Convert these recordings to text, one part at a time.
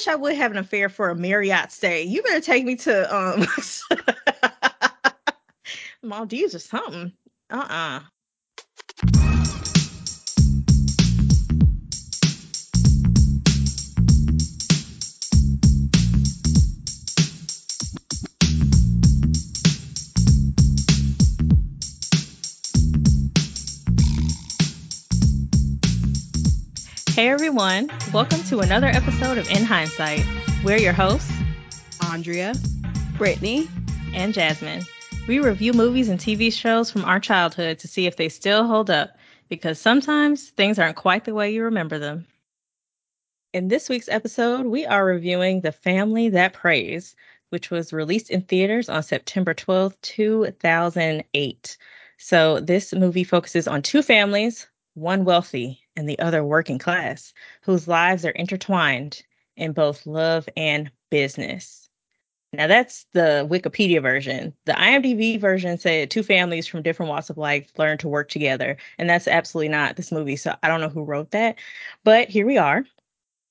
wish I would have an affair for a Marriott stay. You better take me to um Maldives or something. Uh-uh. Hey everyone, welcome to another episode of In Hindsight. We're your hosts, Andrea, Brittany, and Jasmine. We review movies and TV shows from our childhood to see if they still hold up, because sometimes things aren't quite the way you remember them. In this week's episode, we are reviewing The Family That Preys, which was released in theaters on September 12th, 2008. So, this movie focuses on two families, one wealthy and the other working class, whose lives are intertwined in both love and business. Now, that's the Wikipedia version. The IMDb version said two families from different walks of life learn to work together. And that's absolutely not this movie. So I don't know who wrote that. But here we are.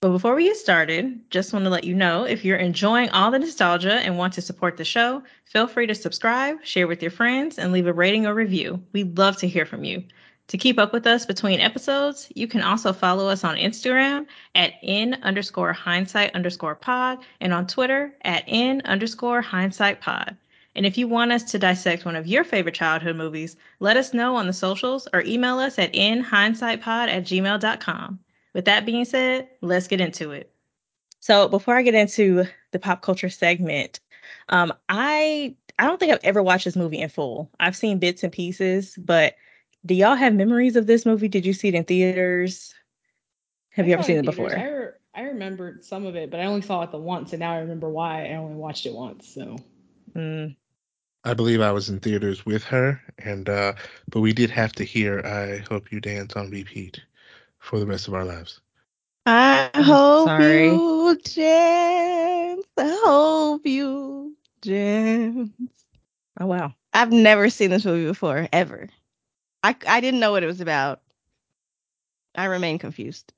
But before we get started, just want to let you know if you're enjoying all the nostalgia and want to support the show, feel free to subscribe, share with your friends, and leave a rating or review. We'd love to hear from you. To keep up with us between episodes, you can also follow us on Instagram at in underscore hindsight underscore pod and on Twitter at in underscore hindsight pod. And if you want us to dissect one of your favorite childhood movies, let us know on the socials or email us at inhindsightpod at gmail.com. With that being said, let's get into it. So before I get into the pop culture segment, um, I I don't think I've ever watched this movie in full. I've seen bits and pieces, but do y'all have memories of this movie? Did you see it in theaters? Have you ever seen it before? I, re- I remembered some of it, but I only saw it the once, and now I remember why I only watched it once. So, mm. I believe I was in theaters with her, and uh, but we did have to hear "I Hope You Dance" on repeat for the rest of our lives. I hope sorry. you dance. I hope you dance. Oh wow! I've never seen this movie before, ever. I I didn't know what it was about. I remain confused.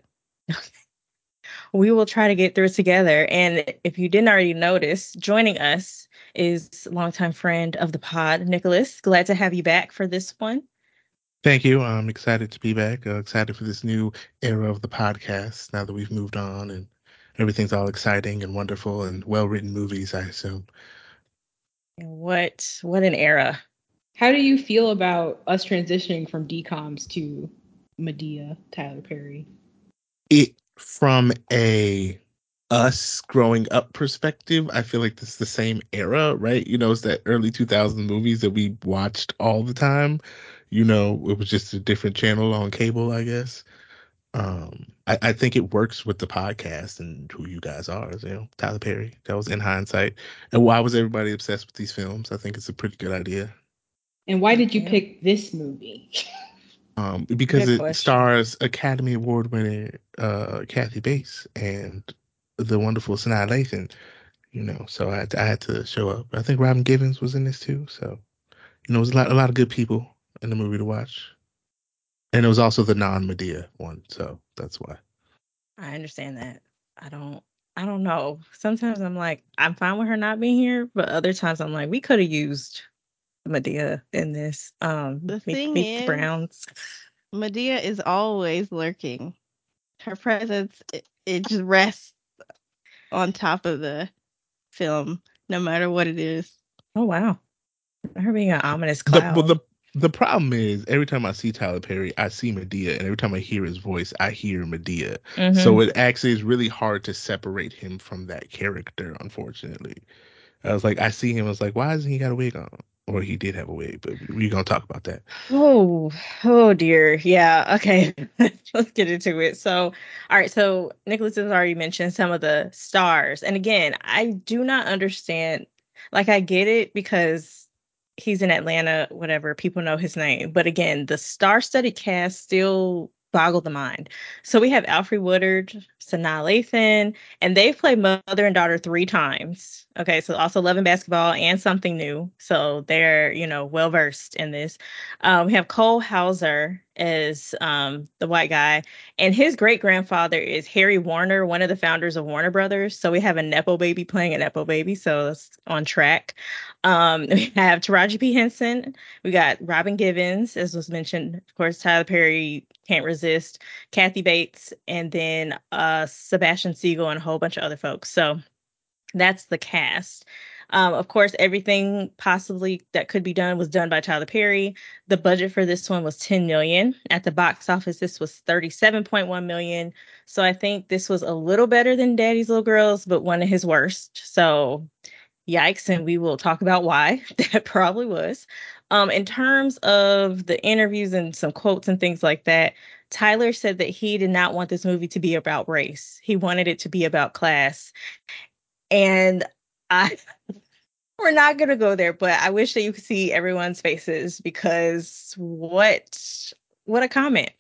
we will try to get through it together. And if you didn't already notice, joining us is longtime friend of the pod, Nicholas. Glad to have you back for this one. Thank you. I'm excited to be back. Uh, excited for this new era of the podcast. Now that we've moved on and everything's all exciting and wonderful and well written movies, I assume. What what an era! How do you feel about us transitioning from DCOMs to Madea, Tyler Perry? It from a us growing up perspective, I feel like this is the same era, right? You know, it's that early 2000 movies that we watched all the time. You know, it was just a different channel on cable, I guess. Um, I, I think it works with the podcast and who you guys are. You know, Tyler Perry. That was in hindsight. And why was everybody obsessed with these films? I think it's a pretty good idea. And why did you pick this movie? um, because Good it question. stars Academy Award winner uh, Kathy Bates and the wonderful Sanaa Lathan. You know, so I had, to, I had to show up. I think Robin Givens was in this too. So, you know, it was a lot, a lot of good people in the movie to watch. And it was also the non Madea one, so that's why. I understand that. I don't I don't know. Sometimes I'm like, I'm fine with her not being here, but other times I'm like, we could have used Madea in this. Um, the thing is, Browns. Madea is always lurking. Her presence it, it just rests on top of the film, no matter what it is. Oh wow, her being an ominous cloud. The, the the problem is every time I see Tyler Perry, I see Madea, and every time I hear his voice, I hear Madea. Mm-hmm. So it actually is really hard to separate him from that character. Unfortunately, I was like, I see him. I was like, why hasn't he got a wig on? Or he did have a wig, but we're gonna talk about that. Oh, oh dear. Yeah. Okay. Let's get into it. So, all right. So Nicholas has already mentioned some of the stars, and again, I do not understand. Like, I get it because he's in Atlanta, whatever. People know his name, but again, the star-studded cast still boggle the mind. So we have Alfre Woodard, Sanaa Lathan, and they've played mother and daughter three times. Okay, so also Love and Basketball and Something New. So they're, you know, well versed in this. Um, we have Cole Hauser as um, the white guy, and his great grandfather is Harry Warner, one of the founders of Warner Brothers. So we have a Nepo baby playing a Nepo baby. So that's on track. Um, we have Taraji P. Henson. We got Robin Givens, as was mentioned. Of course, Tyler Perry can't resist, Kathy Bates, and then uh, Sebastian Siegel and a whole bunch of other folks. So that's the cast. Um, of course, everything possibly that could be done was done by Tyler Perry. The budget for this one was 10 million. At the box office, this was 37.1 million. So I think this was a little better than Daddy's Little Girls, but one of his worst. So yikes, and we will talk about why that probably was. Um, in terms of the interviews and some quotes and things like that, Tyler said that he did not want this movie to be about race. He wanted it to be about class. And I we're not gonna go there, but I wish that you could see everyone's faces because what what a comment.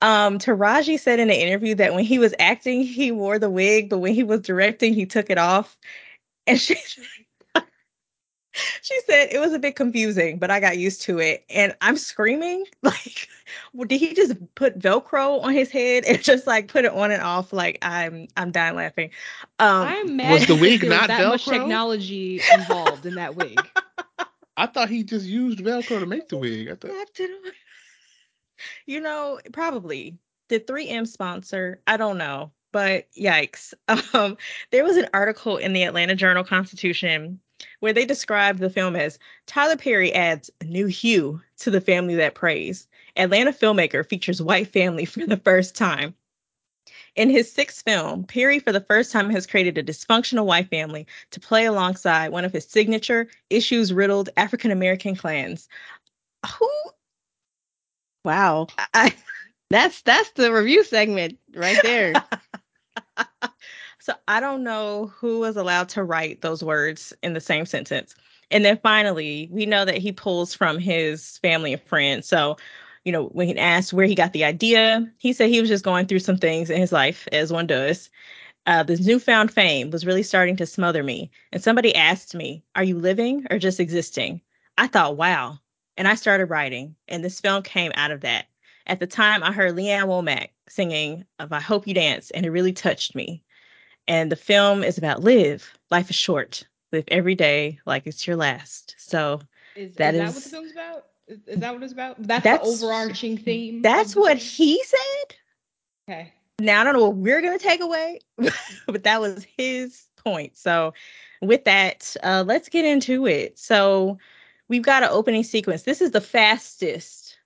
Um, Taraji said in an interview that when he was acting, he wore the wig, but when he was directing, he took it off. And she she said it was a bit confusing, but I got used to it. And I'm screaming, like, did he just put Velcro on his head and just like put it on and off? Like I'm I'm dying laughing. Um, I'm mad Was the wig not that much Velcro? technology involved in that wig. I thought he just used Velcro to make the wig. I thought wrapped it on. You know, probably the 3M sponsor? I don't know, but yikes. Um, there was an article in the Atlanta Journal Constitution where they describe the film as Tyler Perry adds a new hue to the family that preys. Atlanta filmmaker features white family for the first time. In his sixth film, Perry for the first time has created a dysfunctional white family to play alongside one of his signature issues riddled African American clans. Who Wow. I, That's that's the review segment right there. so I don't know who was allowed to write those words in the same sentence. And then finally, we know that he pulls from his family and friends. So, you know, when he asked where he got the idea, he said he was just going through some things in his life, as one does. Uh, this newfound fame was really starting to smother me. And somebody asked me, Are you living or just existing? I thought, wow. And I started writing, and this film came out of that. At the time, I heard Lee Ann Womack singing of I Hope You Dance, and it really touched me. And the film is about live. Life is short. Live every day like it's your last. So Is That is that what the film's about? Is, is that what it's about? That's, That's- the overarching theme. that's what he said. Okay. Now I don't know what we're gonna take away, but that was his point. So with that, uh, let's get into it. So we've got an opening sequence. This is the fastest,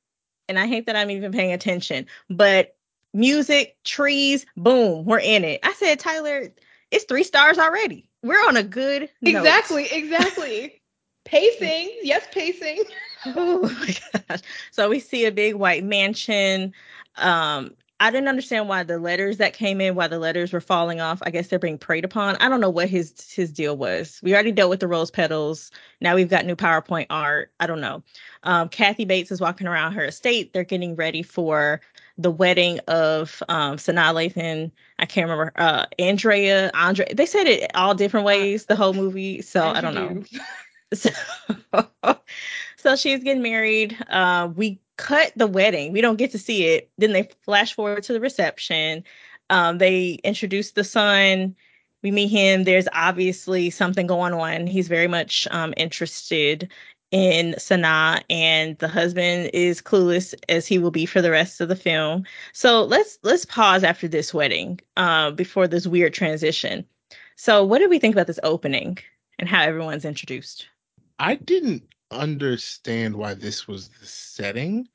and I hate that I'm even paying attention, but music, trees, boom, we're in it. I said, Tyler, it's three stars already. We're on a good note. Exactly. Exactly. pacing. Yes, pacing. Oh my gosh. So we see a big white mansion. Um, I didn't understand why the letters that came in, why the letters were falling off. I guess they're being preyed upon. I don't know what his his deal was. We already dealt with the rose petals. Now we've got new PowerPoint art. I don't know. Um, Kathy Bates is walking around her estate. They're getting ready for the wedding of um, Sanaa Lathan. I can't remember. Uh, Andrea, Andre. They said it all different ways the whole movie. So As I don't know. So, so she's getting married. Uh, we cut the wedding. We don't get to see it. Then they flash forward to the reception. Um, they introduce the son. We meet him. There's obviously something going on. He's very much um, interested in Sanaa, and the husband is clueless as he will be for the rest of the film. So let's let's pause after this wedding, uh, before this weird transition. So, what did we think about this opening and how everyone's introduced? I didn't understand why this was the setting.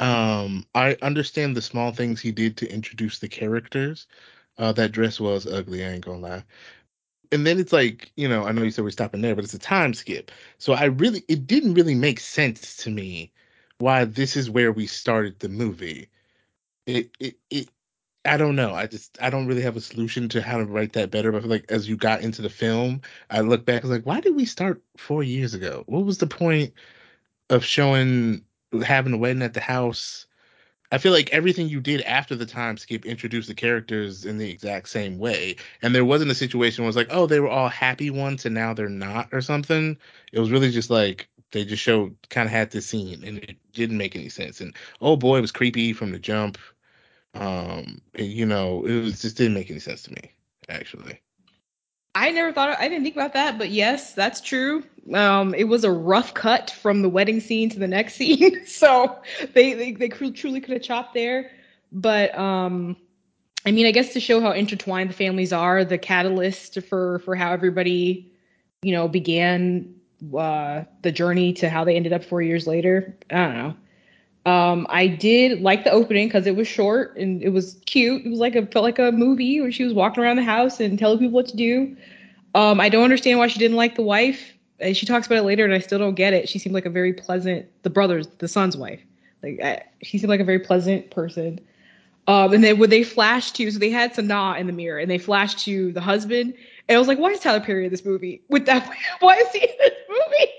Um, I understand the small things he did to introduce the characters. Uh, that dress was ugly, I ain't gonna lie. And then it's like, you know, I know you said we're stopping there, but it's a time skip. So I really, it didn't really make sense to me why this is where we started the movie. It, it, it, I don't know. I just, I don't really have a solution to how to write that better. But like as you got into the film, I look back, I was like, why did we start four years ago? What was the point of showing having a wedding at the house? I feel like everything you did after the time skip introduced the characters in the exact same way. And there wasn't a situation where it was like, oh, they were all happy once and now they're not or something. It was really just like they just showed kind of had this scene and it didn't make any sense. And oh boy, it was creepy from the jump. Um, and, you know, it was just didn't make any sense to me, actually. I never thought I didn't think about that, but yes, that's true. Um, it was a rough cut from the wedding scene to the next scene, so they they, they truly could have chopped there. But um, I mean, I guess to show how intertwined the families are, the catalyst for for how everybody, you know, began uh, the journey to how they ended up four years later. I don't know. Um, I did like the opening because it was short and it was cute. It was like a felt like a movie where she was walking around the house and telling people what to do. Um, I don't understand why she didn't like the wife. And she talks about it later, and I still don't get it. She seemed like a very pleasant, the brother's, the son's wife. Like I, she seemed like a very pleasant person. Um, and then when they flashed to, so they had Sanaa in the mirror, and they flashed to the husband, and I was like, why is Tyler Perry in this movie? With that, why is he in this movie?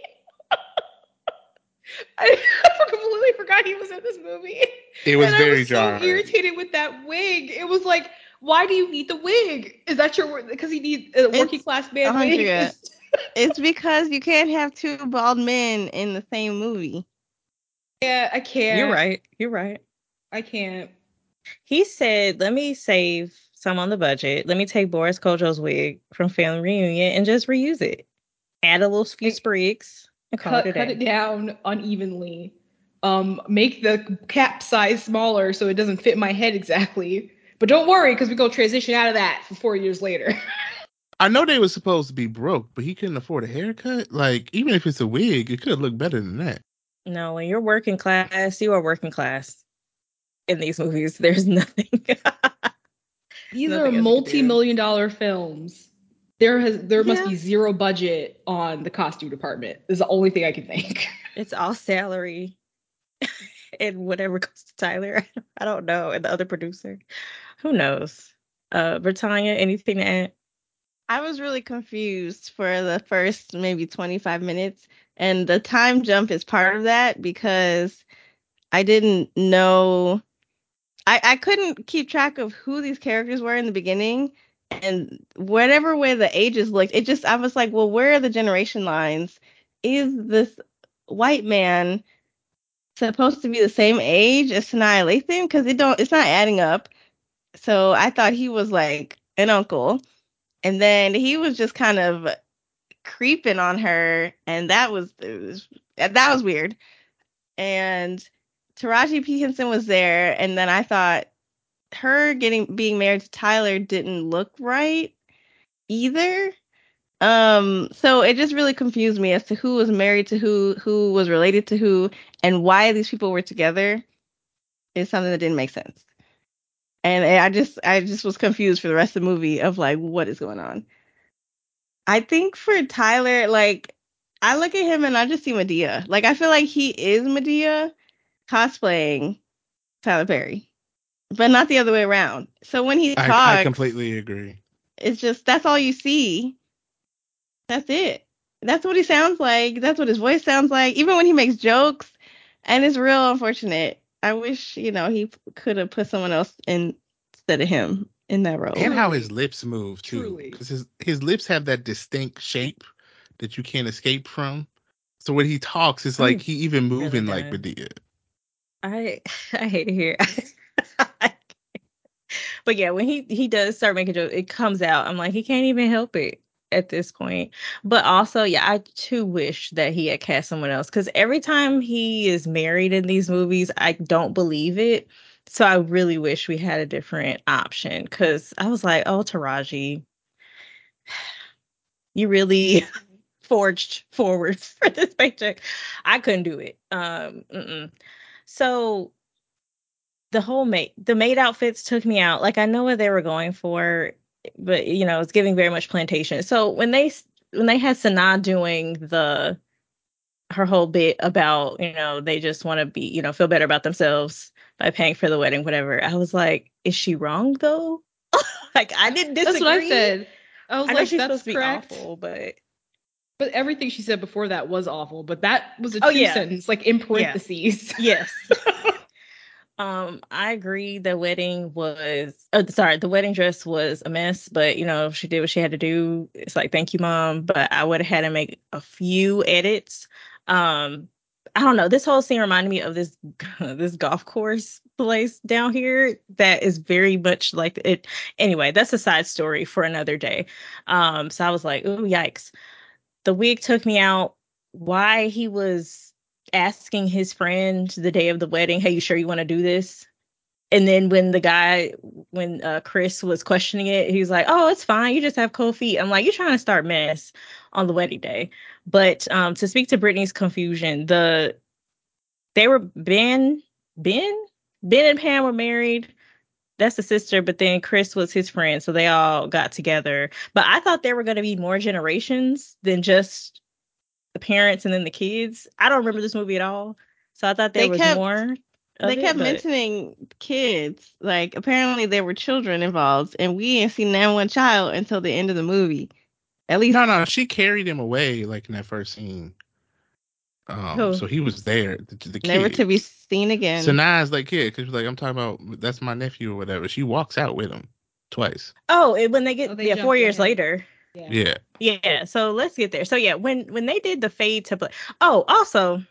I, I completely forgot he was in this movie. It was and very I was jarring. so irritated with that wig. It was like, why do you need the wig? Is that your because he needs a working It's class man wig? Andrea. It's because you can't have two bald men in the same movie. yeah, I can't. You're right. You're right. I can't. He said, "Let me save some on the budget. Let me take Boris Kojo's wig from Family Reunion and just reuse it. Add a little few Like, sprigs and call Cut, it cut it down unevenly. Um, make the cap size smaller so it doesn't fit my head exactly. But don't worry, because we go transition out of that for four years later. I know they were supposed to be broke, but he couldn't afford a haircut. Like, even if it's a wig, it could look better than that. No, when you're working class, you are working class. In these movies, there's nothing. These Nothing are else you can do. multi-million dollar films. There has there must be zero budget on the costume department. Is the only thing I can think. it's all salary and whatever goes to Tyler. I don't know. And the other producer. Who knows? Uh Brittany, anything to add? I was really confused for the first maybe 25 minutes. And the time jump is part of that because I didn't know. I, I couldn't keep track of who these characters were in the beginning. And whatever way the ages looked, it just, I was like, well, where are the generation lines? Is this white man supposed to be the same age as Sanaa Lathan? Because it don't, it's not adding up. So I thought he was like an uncle. And then he was just kind of creeping on her, and that was, was that was weird. And Taraji P Henson was there, and then I thought her getting being married to Tyler didn't look right either. Um, so it just really confused me as to who was married to who, who was related to who, and why these people were together. Is something that didn't make sense. And I just I just was confused for the rest of the movie of like what is going on. I think for Tyler, like I look at him and I just see Madea. Like I feel like he is Madea cosplaying Tyler Perry, but not the other way around. So when he talks, I, I completely agree. it's just that's all you see. That's it. That's what he sounds like. That's what his voice sounds like. Even when he makes jokes, and it's real unfortunate. I wish you know he could have put someone else in instead of him in that role. And how his lips move too, because his his lips have that distinct shape that you can't escape from. So when he talks, it's like he even really moving like does. Madea. I I hate to hear. but yeah, when he he does start making jokes, it comes out. I'm like, he can't even help it at this point. But also, yeah, I too wish that he had cast someone else because every time he is married in these movies, I don't believe it. So I really wish we had a different option because I was like, oh, Taraji, you really forged forward for this paycheck. I couldn't do it. Um, mm-mm. so the whole maid, the maid outfits took me out. Like I know what they were going for, but you know, it's giving very much plantation. So when they when they had Sanaa doing the her whole bit about you know they just want to be you know feel better about themselves by paying for the wedding, whatever. I was like, is she wrong though? like I didn't disagree. That's what I said. I was I like, she's that's supposed to be awful, but But everything she said before that was awful. But that was a Oh, true yeah. sentence, like in parentheses. yes. Um, I agree. The wedding was, oh, sorry, the wedding dress was a mess, but you know, she did what she had to do. It's like, thank you, mom. But I would have had to make a few edits. Um, I don't know. This whole scene reminded me of this this golf course place down here that is very much like it. Anyway, that's a side story for another day. Um, so I was like, oh yikes. The wig took me out. Why he was asking his friend the day of the wedding, "Hey, you sure you want to do this?" And then when the guy, when uh, Chris was questioning it, he's like, "Oh, it's fine. You just have cold feet." I'm like, "You're trying to start mess on the wedding day." But um, to speak to Brittany's confusion, the they were Ben, Ben, Ben and Pam were married. That's the sister, but then Chris was his friend, so they all got together. But I thought there were going to be more generations than just the parents and then the kids. I don't remember this movie at all, so I thought there They was kept- more. they it, kept but- mentioning kids. Like apparently there were children involved, and we didn't see that one child until the end of the movie. At least No, no, she carried him away like in that first scene. Um, Who? so he was there. The, the kid. never to be seen again. So now it's like, yeah, because like I'm talking about that's my nephew or whatever. She walks out with him twice. Oh, when they get Oh, they yeah, four jumped years ahead. later. Yeah. Yeah. Yeah, so let's get there. So yeah, when when they did the fade to black. Oh, also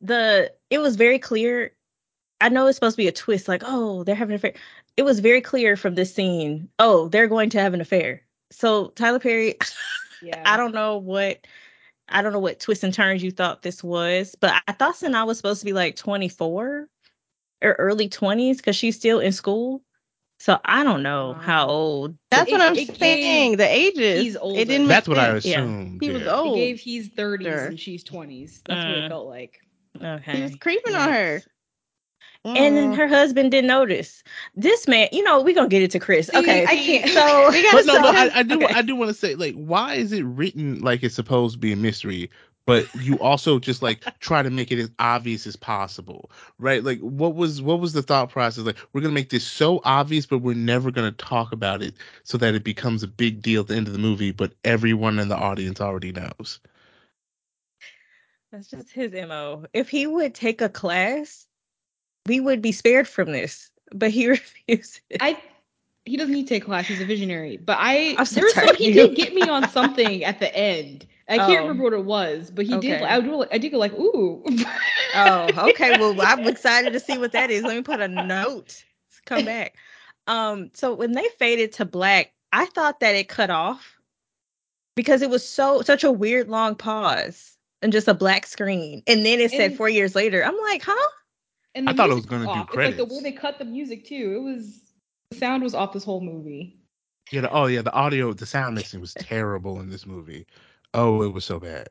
the it was very clear. I know it's supposed to be a twist, like oh they're having an affair. It was very clear from this scene. Oh, they're going to have an affair. So Tyler Perry, Yeah. I don't know what I don't know what twists and turns you thought this was, but I thought Sanaa was supposed to be like 24 or early 20s because she's still in school. So I don't know how old. That's what I'm it gave- saying. The ages. he's older. It didn't. That's make what I sense. Yeah. assumed. He was yeah. old. It gave he's 30s Sure. and she's 20s. That's what Mm. it felt like. Okay. He was creeping on her. and then Mm. her husband didn't notice. This man, you know, we're gonna get it to Chris. See, okay, I can't- So We gotta But no, but. I, I do Okay. I do want to say like why is it written like it's supposed to be a mystery, but you also just like try to make it as obvious as possible, right? Like what was what was the thought process? Like we're gonna make this so obvious, but we're never gonna talk about it so that it becomes a big deal at the end of the movie, but everyone in the audience already knows. that's just his mo. If he would take a class, we would be spared from this. But he refuses. I he doesn't need to take class. He's a visionary. But I I'm so there was tired some he you. did get me on something at the end. I can't Oh. remember what it was, but he did. I do. I did go like, ooh. oh, okay. Well, I'm excited to see what that is. Let me put a note. Come back. Um, so when they faded to black, I thought that it cut off because it was so such a weird long pause and just a black screen. And then it said And- four years later. I'm like, huh? And I thought it was gonna do off. It's like the way they cut the music too. It was the sound was off this whole movie. Yeah, the, oh yeah, the audio, the sound mixing was terrible in this movie. Oh, it was so bad.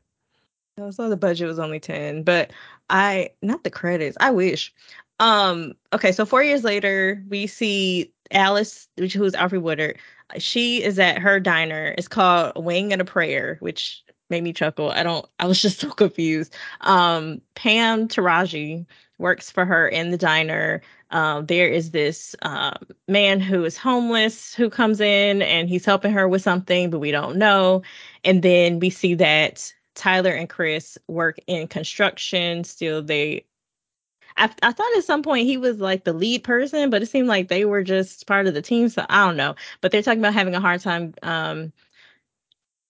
I so the budget was only 10, but I not the credits. I wish. Um, okay, so four years later, we see Alice, which who's Alfre Woodard. She is at her diner. It's called Wing and a Prayer, which made me chuckle. I don't I was just so confused. Um, Pam Taraji works for her in the diner. Um, there is this um, man who is homeless who comes in and he's helping her with something, but we don't know. And then we see that Tyler and Chris work in construction. Still, they. I, I thought at some point he was like the lead person, but it seemed like they were just part of the team. So I don't know. But they're talking about having a hard time um,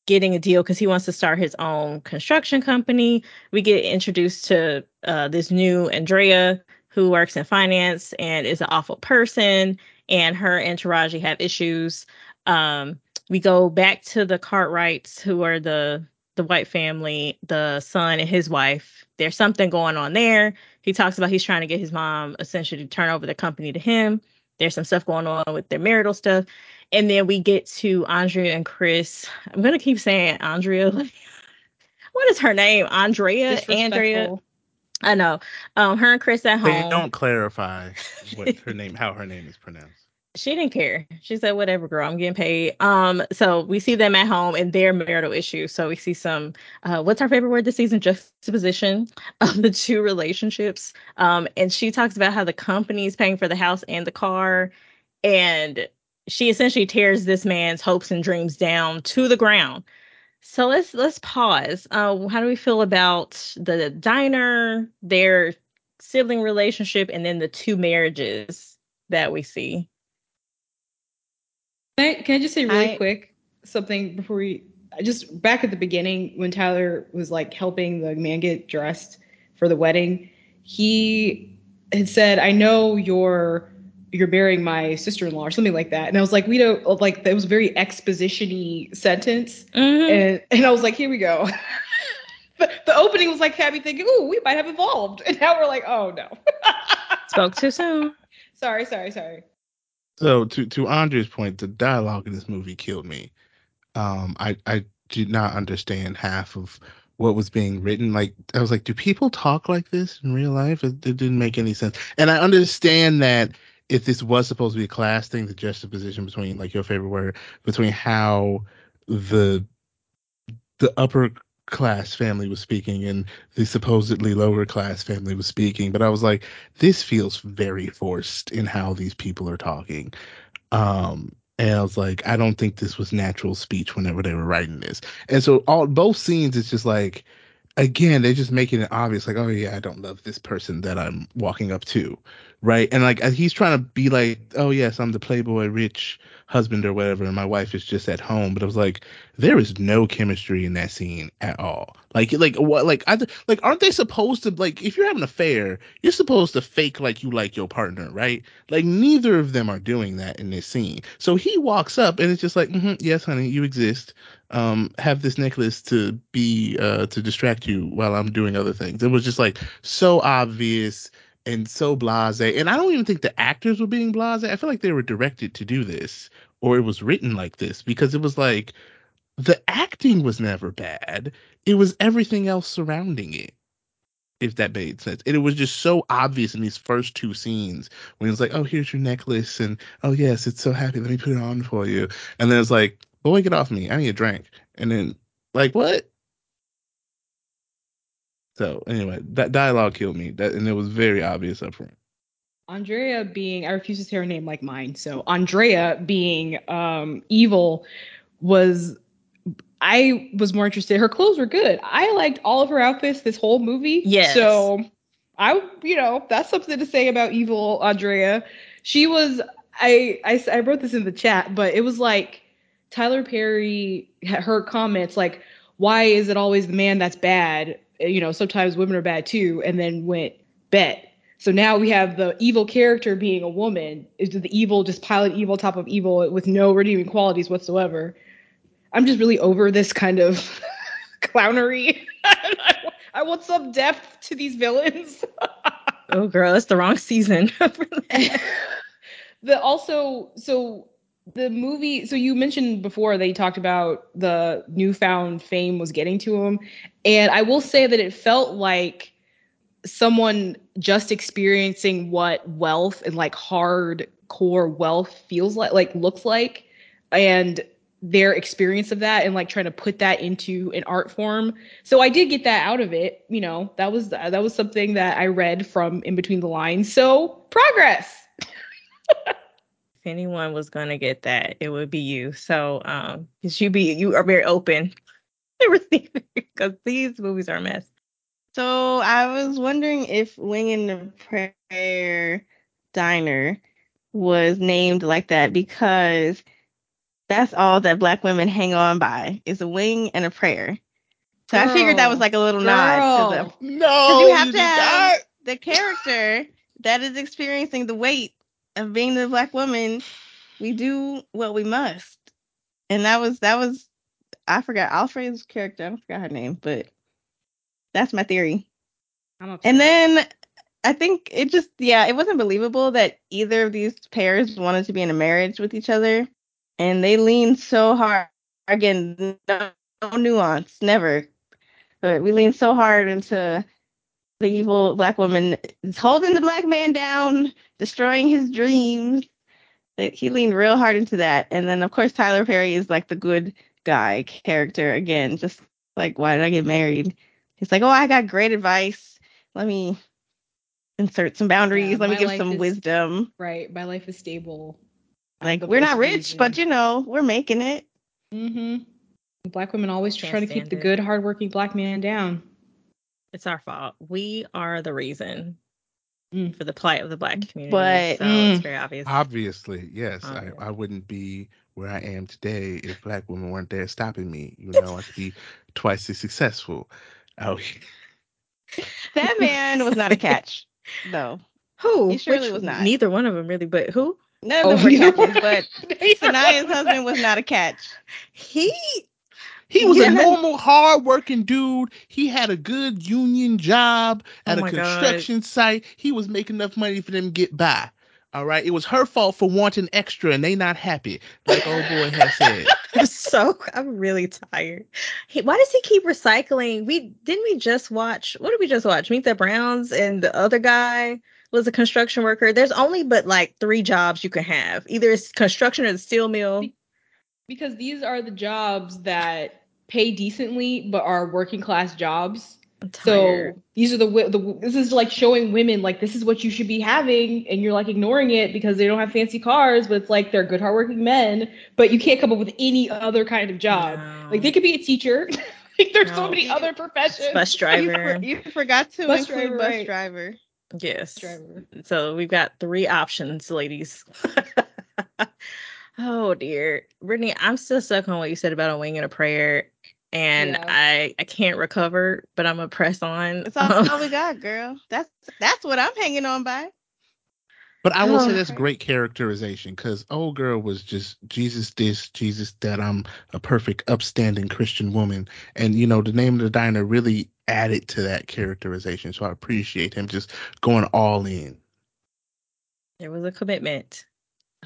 getting a deal because he wants to start his own construction company. We get introduced to uh, this new Andrea who works in finance and is an awful person, and her and Taraji have issues. Um, we go back to the Cartwrights, who are the the white family, the son and his wife. There's something going on there. He talks about he's trying to get his mom essentially to turn over the company to him. There's some stuff going on with their marital stuff. And then we get to Andrea and Chris. I'm gonna keep saying Andrea. what is her name? Andrea? Andrea? I know. Um, her and Chris at home. They don't clarify what her name, how her name is pronounced. She didn't care. She said, "Whatever, girl. I'm getting paid." Um, so we see them at home and their marital issues. So we see some. Uh, what's our favorite word this season? Juxtaposition of the two relationships. Um, and she talks about how the company is paying for the house and the car, and she essentially tears this man's hopes and dreams down to the ground. So let's let's pause. Uh, how do we feel about the diner? Their sibling relationship and then the two marriages that we see. Can I, can I just say really I- quick something before we just back at the beginning when Tyler was like helping the man get dressed for the wedding, he had said, "I know you're you're marrying my sister-in-law or something like that," and I was like, "We don't like that was a very exposition-y sentence," Mhm. and and I was like, "Here we go." the, the opening was like me thinking, "Ooh, we might have evolved," and now we're like, "Oh no." Spoke too soon. sorry, sorry, sorry. So to to Andre's point, the dialogue in this movie killed me. Um, I I did not understand half of what was being written. Like I was like, do people talk like this in real life? It, it didn't make any sense. And I understand that if this was supposed to be a class thing, the juxtaposition between like your favorite word between how the the upper class family was speaking and the supposedly lower class family was speaking but i was like this feels very forced in how these people are talking. Um and i was like i don't think this was natural speech whenever they were writing this. And so all both scenes it's just like again they're just making it obvious like oh yeah i don't love this person that i'm walking up to right? And like he's trying to be like oh yes i'm the playboy rich husband or whatever and my wife is just at home but i was like there is no chemistry in that scene at all. Like like what like i like aren't they supposed to like if you're having an affair you're supposed to fake like you like your partner right? Like neither of them are doing that in this scene. So he walks up and it's just like "Mhm, yes honey you exist. Um have this necklace to be uh to distract you while i'm doing other things. It was just like so obvious and so blase and i don't even think the actors were being blase i feel like they were directed to do this or it was written like this because it was like the acting was never bad. It was everything else surrounding it if that made sense. And it was just so obvious in these first two scenes when it was like oh here's your necklace and oh yes it's so happy let me put it on for you. And then it's like boy get off me i need a drink. And then like what? So anyway that dialogue killed me. That and it was very obvious up front Andrea being, I refuse to say her name like mine. So Andrea being um, evil was, I was more interested. Her clothes were good. I liked all of her outfits this whole movie. Yes. So I, you know, that's something to say about evil Andrea. She was, I, I, I wrote this in the chat, but it was like Tyler Perry, her comments like, why is it always the man that's bad? You know, sometimes women are bad too. And then went bet. So now we have the evil character being a woman. Is the evil just piling evil top of evil with no redeeming qualities whatsoever? I'm just really over this kind of clownery. I want some depth to these villains. Oh, girl, it's the wrong season. the also so the movie so you mentioned before they talked about the newfound fame was getting to him and i will say that it felt like someone just experiencing what wealth and like hardcore wealth feels like like looks like and their experience of that and like trying to put that into an art form. So i did get that out of it you know. That was that was something that i read from in between the lines. So progress! If anyone was gonna get that, it would be you. So, um, because you be you are very open. To because these movies are a mess. So I was wondering if Wing and the Prayer Diner was named like that because that's all that black women hang on by is a wing and a prayer. So I figured that was like a little nod to girl. the no you have to have- not. the character that is experiencing the weight of being the black woman. We do what we must, and that was that was I forgot Alfre's character. I forgot her name, but that's my theory. And then I think it just yeah, it wasn't believable that either of these pairs wanted to be in a marriage with each other, and they leaned so hard. Again, no, no nuance, never. But we leaned so hard into the evil black woman is holding the black man down, destroying his dreams. He leaned real hard into that, and then of course Tyler Perry is like the good guy character again, just like why did I get married? He's like, oh, I got great advice. Let me insert some boundaries. Yeah, Let me give some is- wisdom. right my life is stable Like we're not rich, but you know we're making it. Mm-hmm. black women always Can't trying to keep stand the good hardworking black man down It's our fault. We are the reason Mm. for the plight of the black community. But- so it's Mm. very obvious. Obviously, yes. I. I wouldn't be where I am today if black women weren't there stopping me. You know, I'd be twice as successful out oh. here. That man was not a catch. No. who? He surely Which- was not. Neither one of them really, but who? None Oh, of them were neither catches, one. but Sanaa's husband was not a catch. He He was Yeah. a normal, hard-working dude. He had a good union job at Oh a my God. construction site. He was making enough money for them to get by. All right. It was her fault for wanting extra, and they not happy, like old boy has said. I'm so I'm really tired. He, why does he keep recycling? We didn't we just watch what did we just watch? Meet the Browns and the other guy was a construction worker. There's only but like three jobs you can have. Either it's construction or the steel mill. because these are the jobs that pay decently but are working class jobs. I'm So these are the, wi- the this is like showing women like this is what you should be having, and you're like ignoring it because they don't have fancy cars, but it's like they're good hardworking men, but you can't come up with any other kind of job. No. Like they could be a teacher. like there's so many other professions. bus driver. for- you forgot to Bus include driver, bus right. driver. yes. driver. So we've got three options, ladies. oh dear. Brittany, I'm still stuck on what you said about a wing and a prayer. And Yeah. I I can't recover, but I'm gonna press on. That's all, Um, all we got, girl. That's that's what I'm hanging on by. But I will say Oh, that's great characterization because old girl was just Jesus this, Jesus that. I'm a perfect, upstanding Christian woman, and you know the name of the diner really added to that characterization. So I appreciate him just going all in. there was a commitment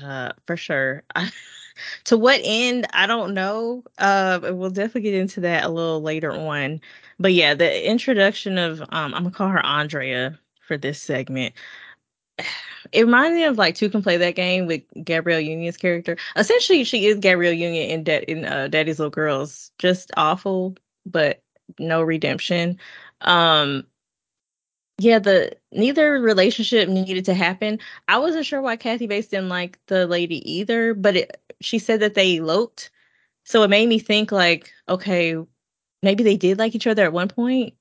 uh for sure to what end? I don't know. Uh we'll definitely get into that a little later on. But yeah the introduction of um i'm gonna call her andrea for this segment. It reminds me of like two can play that game with gabrielle union's character. Essentially she is gabrielle union in that in uh, daddy's little girls. Just awful but no redemption. Um yeah the neither relationship needed to happen I wasn't sure why Kathy Bates didn't like the lady either, but it, she said that they eloped. So it made me think like, okay, maybe they did like each other at one point,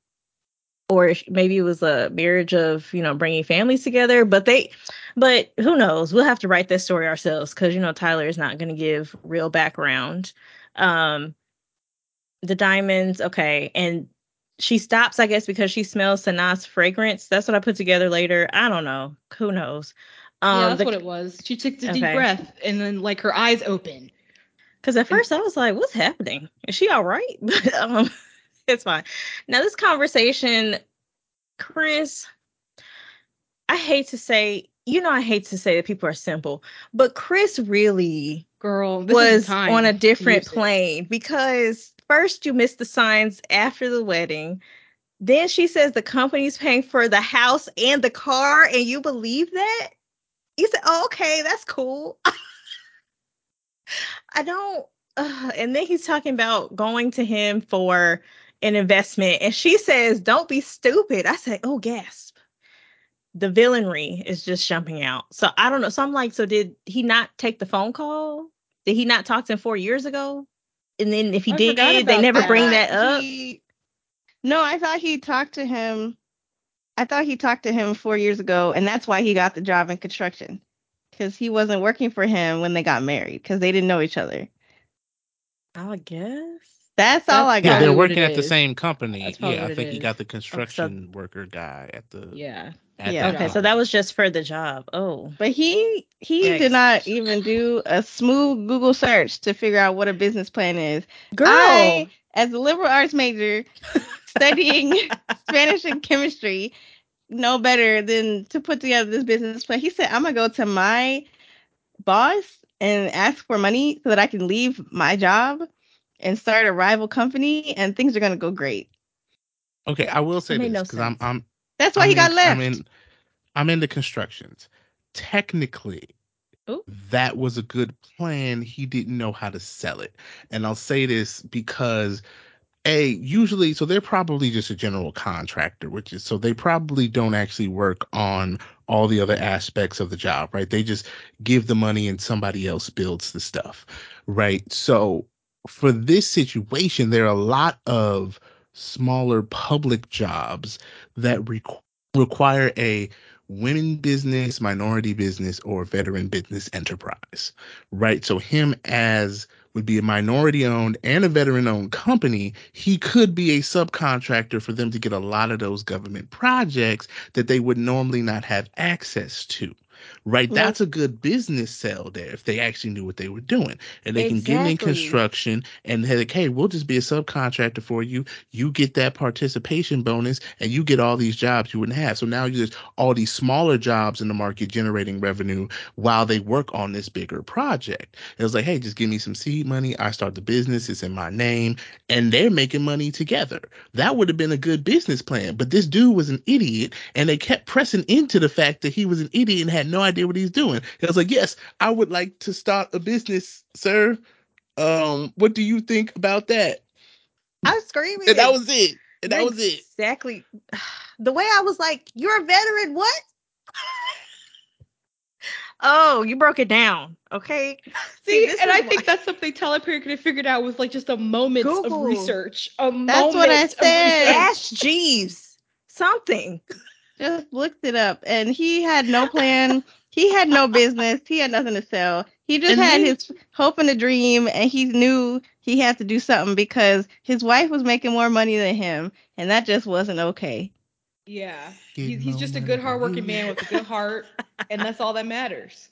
or maybe it was a marriage of you know bringing families together. But they, but who knows? We'll have to write this story ourselves because you know Tyler is not going to give real background. Um, the diamonds, okay, and she stops, I guess, because she smells Sanaa's fragrance. That's what I put together later. I don't know. Who knows? Um, yeah, that's the- what it was. She took a deep breath and then like her eyes open. Because at first I was like, what's happening? Is she all right? But um, it's fine. Now, this conversation, Chris, I hate to say, you know, I hate to say that people are simple, but Chris really Girl, this was the on a different plane because first you missed the signs after the wedding. Then she says the company's paying for the house and the car, and you believe that? You said, oh, okay, that's cool. I don't. Uh, and then he's talking about going to him for an investment, and she says, "Don't be stupid." I say, "Oh, gasp!" The villainry is just jumping out. So I don't know. So I'm like, so did he not take the phone call? Did he not talk to him four years ago? And then if he I did, they never that. bring that up. he- no, I thought he talked to him. I thought he talked to him four years ago, and that's why he got the job in construction. Because he wasn't working for him when they got married, because they didn't know each other. I guess. That's all I That's Yeah, got. they're Probably working at the same company. Yeah, I it think he got the construction worker guy at the Yeah. At Yeah. the Okay, so that was just for the job. Oh, But he he Yikes. did not even do a smooth Google search to figure out what a business plan is. girl. I, as a liberal arts major, studying Spanish and chemistry, know better than to put together this business plan. He said, I'm gonna go to my boss and ask for money so that I can leave my job and start a rival company and things are gonna go great. Okay, I will say It made this no because I'm. I'm That's why I'm he got in- left. I'm in I'm in the constructions. Technically, Ooh. that was a good plan. He didn't know how to sell it. And I'll say this because a usually so they're probably just a general contractor, which is so they probably don't actually work on all the other aspects of the job, right? They just give the money and somebody else builds the stuff, right? So for this situation, there are a lot of smaller public jobs that requ- require a women business, minority business, or veteran business enterprise, right? So him as would be a minority owned and a veteran owned company, he could be a subcontractor for them to get a lot of those government projects that they would normally not have access to right? That's a good business sell there if they actually knew what they were doing. And they can get in construction and they're like, hey, we'll just be a subcontractor for you. You get that participation bonus and you get all these jobs you wouldn't have. So now there's all these smaller jobs in the market generating revenue while they work on this bigger project. It was like, hey, just give me some seed money. I start the business. It's in my name. And they're making money together. That would have been a good business plan. But this dude was an idiot and they kept pressing into the fact that he was an idiot and had no idea what he's doing. He was like, yes, I would like to start a business, sir. Um, what do you think about that? I was screaming. And that was it. And that You're was it. Exactly. the way I was like, "You're a veteran, what?" Oh, you broke it down. Okay. See, this and is I think that's something Tyler Perry could have figured out with like just a moment Google. of research. A That's what I said. research. Ask Jeeves. Something. Just looked it up, and he had no plan. He had no business. He had nothing to sell. He just And had then- his hope and a dream, and he knew he had to do something because his wife was making more money than him, and that just wasn't okay. Yeah, Getting he's, he's just a good, than hardworking man with a good heart, and that's all that matters.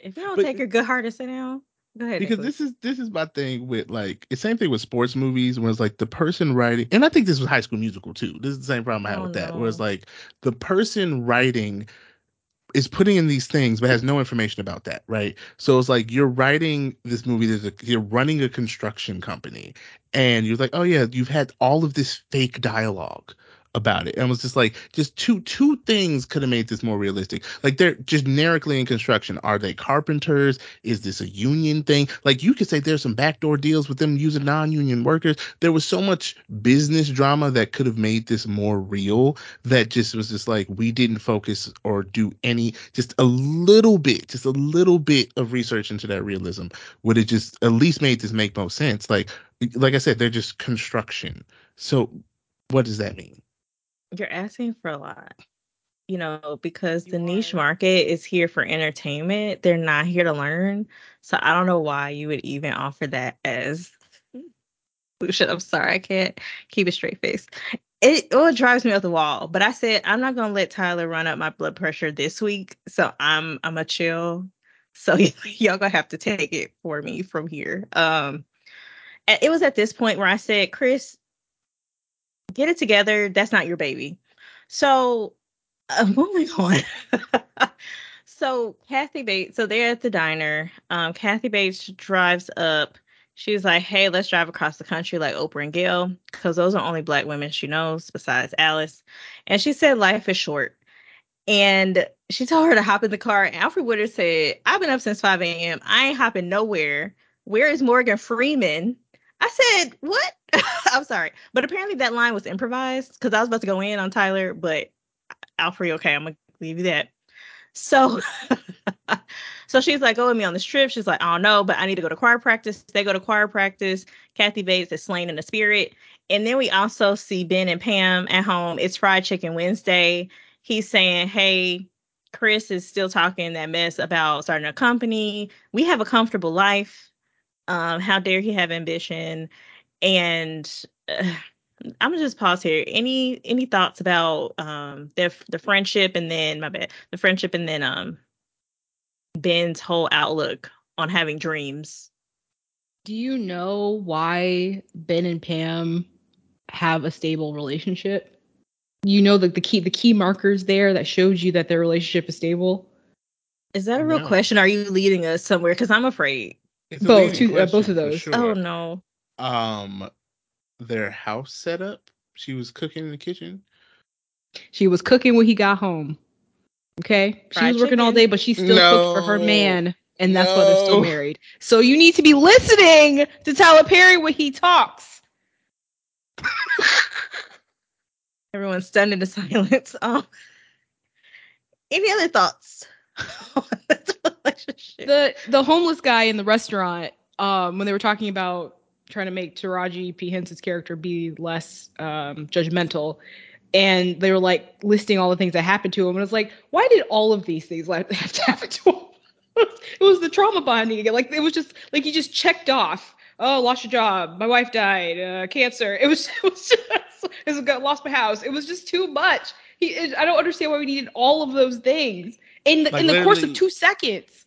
If you don't But- take your good heart and sit down, go ahead. because Nicholas. this is this is my thing with like it's same thing with sports movies where it's like the person writing and I think this was High School Musical too. This is the same problem I have Oh, with that. Where it's like the person writing is putting in these things but has no information about that, right? So it's like you're writing this movie. There's a you're running a construction company, and you're like, oh yeah, you've had all of this fake dialogue about it. And it was just like just two two things could have made this more realistic. Like they're generically in construction. Are they carpenters? Is this a union thing? Like you could say there's some backdoor deals with them using non-union workers. There was so much business drama that could have made this more real that just was just like we didn't focus or do any just a little bit just a little bit of research into that realism would have just at least made this make more sense. Like like i said they're just construction. So what does that mean You're asking for a lot. You know, because the niche market is here for entertainment. They're not here to learn. So I don't know why you would even offer that as Lucia. I'm sorry, I can't keep a straight face. It oh, it drives me up the wall. But I said I'm not gonna let Tyler run up my blood pressure this week. So I'm I'm a chill. So y'all gonna have to take it for me from here. Um and it was at this point where I said, Chris, get it together. That's not your baby. So, uh, moving on. so, Kathy Bates, so they're at the diner. Um, Kathy Bates drives up. She's like, hey, let's drive across the country like Oprah and Gayle, because those are only black women she knows besides Alice. And she said, life is short. And she told her to hop in the car. And Alfre Woodard said, I've been up since 5 a.m. I ain't hopping nowhere. Where is Morgan Freeman? I said, what? I'm sorry. But apparently that line was improvised because I was about to go in on Tyler, but Alfre, okay, I'm gonna leave you that. So so she's like, go with me on this trip. She's like, I don't know, but I need to go to choir practice. They go to choir practice. Kathy Bates is slain in the spirit. And then we also see Ben and Pam at home. It's Fried Chicken Wednesday. He's saying, Hey, Chris is still talking that mess about starting a company. We have a comfortable life. Um, how dare he have ambition? And uh, I'm gonna just pause here. Any any thoughts about um the the friendship and then my bad the friendship and then um Ben's whole outlook on having dreams. Do you know why Ben and Pam have a stable relationship? You know the, the key the key markers there that shows you that their relationship is stable. Is that a real No. question? Are you leading us somewhere? Because I'm afraid. It's Both, leading two- uh, both of those. sure. Oh no. um their house setup she was cooking in the kitchen She was cooking when he got home. Okay, she was working all day, but she still cooked for her man, and that's why they're still married. So you need to be listening to Tyler Perry when he talks. Everyone's stunned into silence. Um, any other thoughts on this the the homeless guy in the restaurant um when they were talking about trying to make Taraji P Henson's character be less um judgmental and they were like listing all the things that happened to him. And it's like, why did all of these things have to happen to him? it was the trauma bonding again. Like it was just like he just checked off. Oh, lost your job. My wife died. Uh, cancer. It was. It was just. It was got lost my house. It was just too much. He. I don't understand why we needed all of those things in the, Like, in the course of two seconds.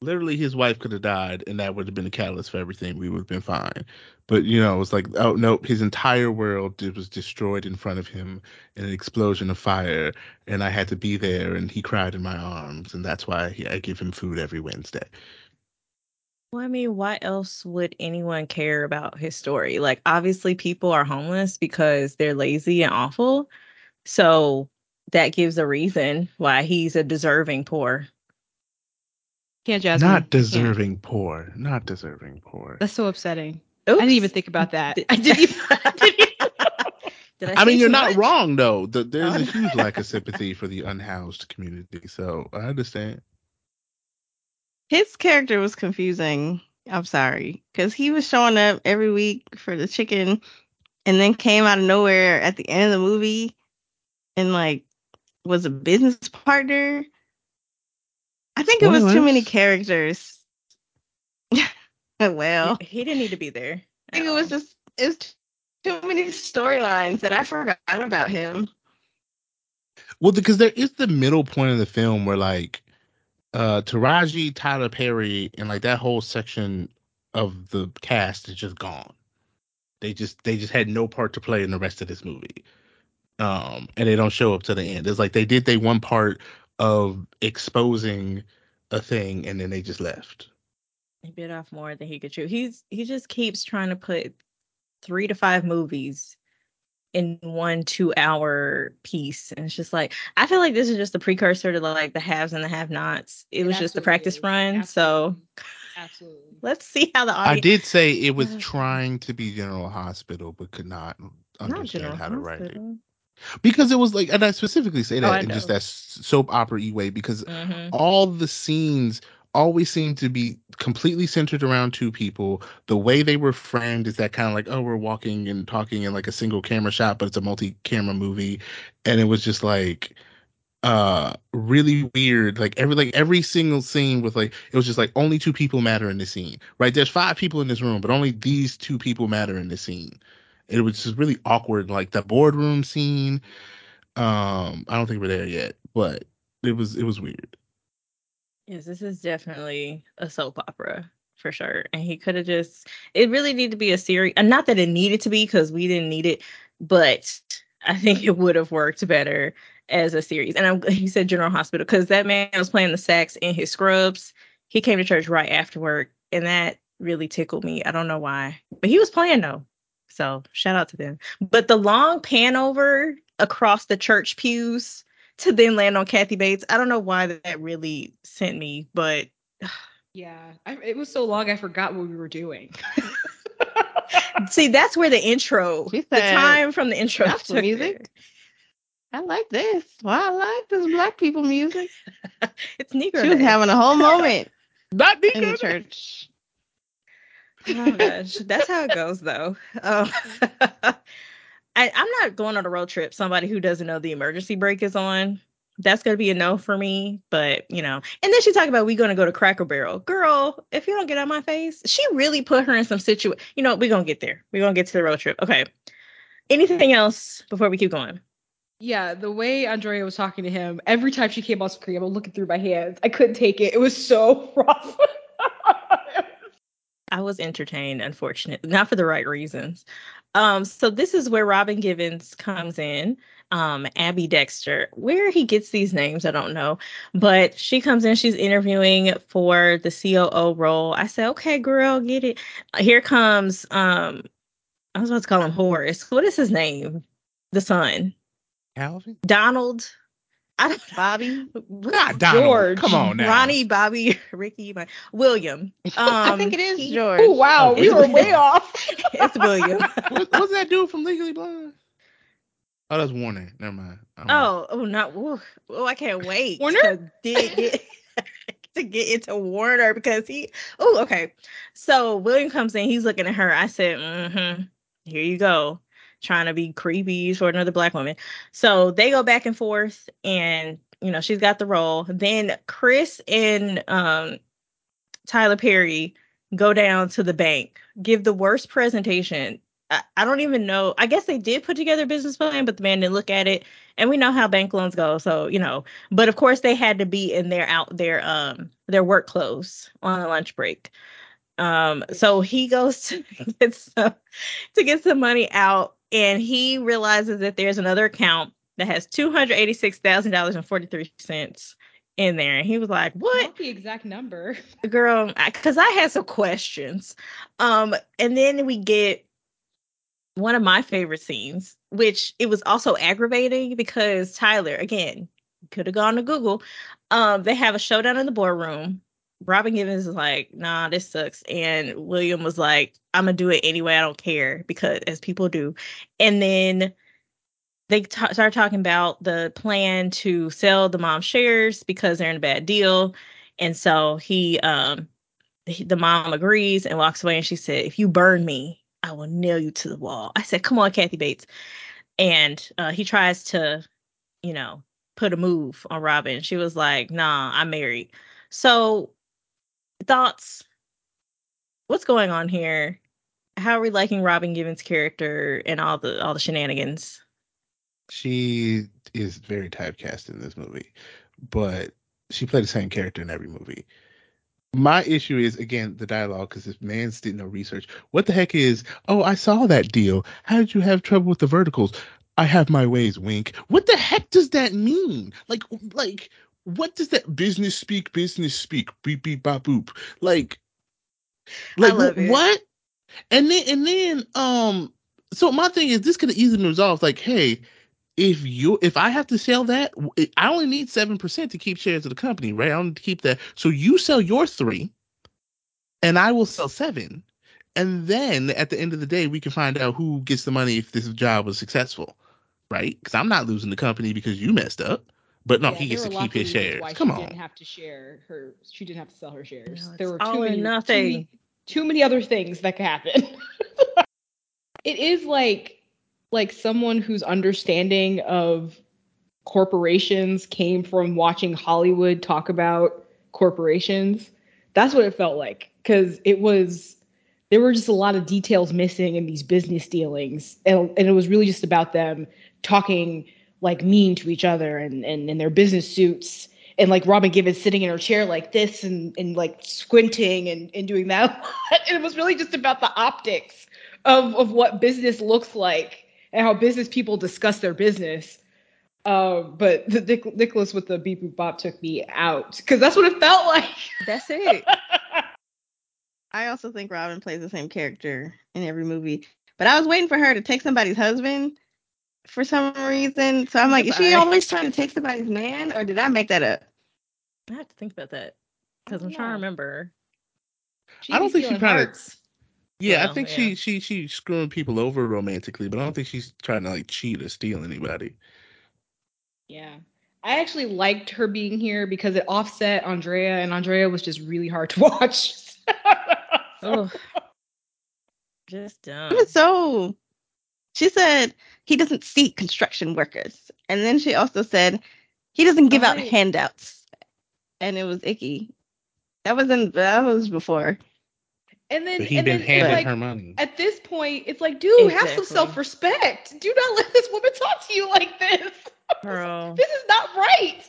literally his wife could have died and that would have been the catalyst for everything we would have been fine but you know it was like oh nope his entire world it was destroyed in front of him in an explosion of fire and i had to be there and he cried in my arms and that's why he, i give him food every wednesday Well, I mean, why else would anyone care about his story? Like, obviously, people are homeless because they're lazy and awful. So that gives a reason why he's a deserving poor. Can't Jasmine. not Can't. deserving poor not deserving poor That's so upsetting. Oops. I didn't even think about that. I didn't even. I didn't even I, I mean, you're not much? wrong though. The, there's Oh, a huge lack of sympathy for the unhoused community, so I understand. His character was confusing. I'm sorry, because he was showing up every week for the chicken, and then came out of nowhere at the end of the movie, and like was a business partner. I think it was too many characters. well, He, he didn't need to be there. I think at it was all. just it's too many storylines that I forgot about him. Well, because there is the middle point of the film where like uh Taraji, Tyler Perry, and like that whole section of the cast is just gone. They just they just had no part to play in the rest of this movie. Um, and they don't show up to the end. It's like they did they one part of exposing a thing and then they just left. He bit off more than he could chew. He's he just keeps trying to put three to five movies in one two hour piece. And it's just like I feel like this is just the precursor to like the haves and the have nots. It, It was just the practice is. run. So Absolutely. let's see how the I did say it was trying to be General Hospital, but could not not understand General how to write it. Because it was like, and I specifically say Oh, that I in just that soap opera way, because Mhm. all the scenes always seem to be completely centered around two people. The way they were framed is that kind of like, oh, we're walking and talking in like a single camera shot, but it's a multi camera movie. And it was just like, uh really weird like every like every single scene with like it was just like only two people matter in the scene right there's five people in this room but only these two people matter in the scene it was just really awkward like the boardroom scene um i don't think we're there yet but it was it was weird Yes, this is definitely a soap opera for sure. And he could have just it really needed to be a series. And not that it needed to be because we didn't need it, but I think it would have worked better as a series. And I'm he said General Hospital because that man was playing the sax in his scrubs. He came to church right after work, and that really tickled me. I don't know why. But he was playing though. So shout out to them. But the long pan over across the church pews to then land on Kathy Bates. I don't know why that really sent me, but Yeah. I, it was so long I forgot what we were doing. see, that's where the intro, She the time from the intro gospel took music? I like this. Wow, I like this black people music. It's Negro. She was having a whole moment not Negro. in the church. Oh gosh, that's how it goes though. Um, I, I'm not going on a road trip. Somebody who doesn't know the emergency brake is on. That's gonna be a no for me. But you know, and then she talked about we gonna go to Cracker Barrel. Girl, if you don't get out my face, she really put her in some situ. You know, we're gonna get there. We're gonna get to the road trip. Okay. Anything else before we keep going? Yeah, the way Andrea was talking to him, every time she came on screen, I'm looking through my hands. I couldn't take it. It was so rough. I was entertained, unfortunately, not for the right reasons. Um, so this is where Robin Givens comes in. Um, Abby Dexter. Where he gets these names, I don't know. But she comes in, she's interviewing for the COO role. I said, okay, girl, get it. Here comes um I was about to call him Horace. What is his name? The son. calvin Donald. I don't Bobby. not donald George. come on now Ronnie, Bobby, Ricky, my, William. Um, I think it is he- George. oh wow, Oh, we it's- were way off. It's William. what, what's that dude from legally blonde oh that's warner never mind I'm- Oh, oh, not. Ooh, oh, I can't wait Warner? to dig get, to get into Warner because he. Oh, okay. So William comes in. He's looking at her. I said, mm-hmm, "Here you go." Trying to be creepy for another black woman. So they go back and forth, and you know she's got the role. Then Chris and um, Tyler Perry go down to the bank, give the worst presentation. I, I don't even know. I guess they did put together a business plan, but the man didn't look at it. And we know how bank loans go, so you know. But of course, they had to be in their out their um their work clothes on a lunch break. Um, so he goes to get some to get some money out, and he realizes that there's another account that has two hundred eighty six thousand dollars and forty three cents in there, and he was like, "What?" Not the exact number. girl because I, had some questions um and then we get one of my favorite scenes which it was also aggravating because tyler again could have gone to google um they have a showdown in the boardroom robin givens is like nah this sucks. And william was like i'm gonna do it anyway i don't care because as people do. And then they t- start talking about the plan to sell the mom shares because they're in a bad deal. And so he um he, the mom agrees and walks away and she said if you burn me i will nail you to the wall. I said come on kathy bates. And uh, he tries to you know put a move on robin. She was like nah i'm married. So thoughts what's going on here how are we liking robin givens character and all the all the shenanigans She is very typecast in this movie, but she played the same character in every movie. My issue is again the dialogue because this man's did no research. What the heck is? Oh, I saw that deal. How did you have trouble with the verticals? I have my ways. Wink. What the heck does that mean? Like, like what does that business speak? Business speak. Beep beep bop boop. Like, like love wh- it. what? And then and then um. So my thing is, this could have easily been resolved. Like, hey, if you if I have to sell that, I only need seven percent to keep shares of the company, right? I don't need to keep that. So you sell your three, and I will sell seven, and then at the end of the day, we can find out who gets the money if this job was successful, right? Because I'm not losing the company because you messed up, but no, Yeah, he gets to keep his shares. Why Come she on, didn't have to share her. She didn't have to sell her shares. No, there were too many, nothing. Too many, too many other things that could happen. it is like like someone whose understanding of corporations came from watching Hollywood talk about corporations. That's what it felt like because it was there were just a lot of details missing in these business dealings, and, and it was really just about them talking like mean to each other and and in their business suits. And like Robin Givens sitting in her chair like this and, and like squinting and, and doing that. and it was really just about the optics of, of what business looks like and how business people discuss their business. Uh, but the Nic- Nicholas with the beep boop bop took me out because that's what it felt like. that's it I also think Robin plays the same character in every movie. But I was waiting for her to take somebody's husband for some reason. So I'm like, is she Goodbye. always trying to take somebody's man, or did I make that up? i have to think about that because I i'm don't trying to know. remember She I don't be think she stealing trying to- hearts. yeah, I Well, think yeah. she she she's screwing people over romantically, but I don't think she's trying to like cheat or steal anybody. Yeah. I actually liked her being here because it offset Andrea, and Andrea was just really hard to watch. oh just dumb It was so. She said he doesn't seek construction workers, and then she also said he doesn't give Oh, out handouts, and it was icky. That was in that was before. and then, he and been then handing like, her money. at this point, it's like, dude, have some self-respect. Do not let this woman talk to you like this. girl This is not right.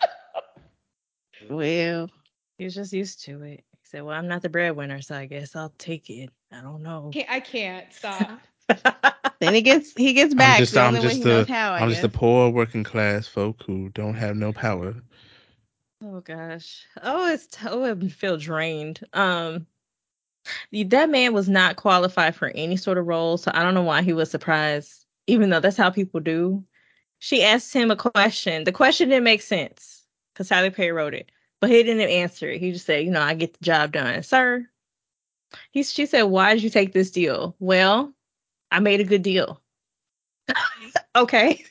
Well, he was just used to it he said well i'm not the breadwinner so i guess i'll take it i don't know Can't- I can't stop. then he gets he gets I'm back just the I'm only way just he a how. I I'm just a poor working class folk who don't have no power. Oh gosh. Oh, it's oh, I feel drained. Um, y- that man was not qualified for any sort of role, so I don't know why he was surprised, even though that's how people do. She asked him a question. The question didn't make sense because Tyler Perry wrote it, but he didn't answer it. He just said, "You know, I get the job done, sir." He she said, "Why did you take this deal?" Well, I made a good deal. okay.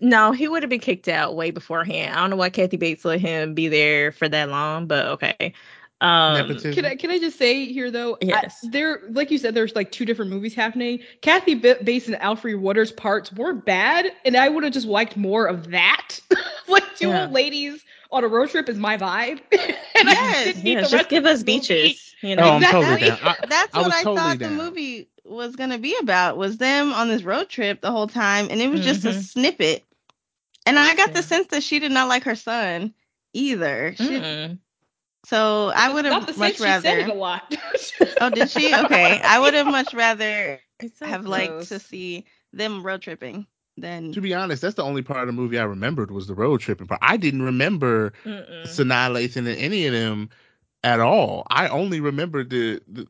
No, he would have been kicked out way beforehand. I don't know why Kathy Bates let him be there for that long, but okay. Um, Can I can I just say here though? I- Yes. there, like you said, there's like two different movies happening. Kathy B- Bates and Alfred Waters parts weren't bad, and I would have just liked more of that. like two Yeah. old ladies on a road trip is my vibe. and I Yes. didn't need yeah, the just give us movie. beaches. You Oh, know, I'm totally down. I, That's I what I totally thought the movie was gonna be about was them on this road trip the whole time, and it was just a Mhm. snippet. And I got Yeah. the sense that she did not like her son either. She, so I would have much sense she said it a rather. lot. Oh, did she? Okay, I would have much rather so have liked to see them road tripping than. To be honest, that's the only part of the movie I remembered was the road tripping part. I didn't remember Mm-mm. Sanaa Lathan and any of them at all. I only remembered the, the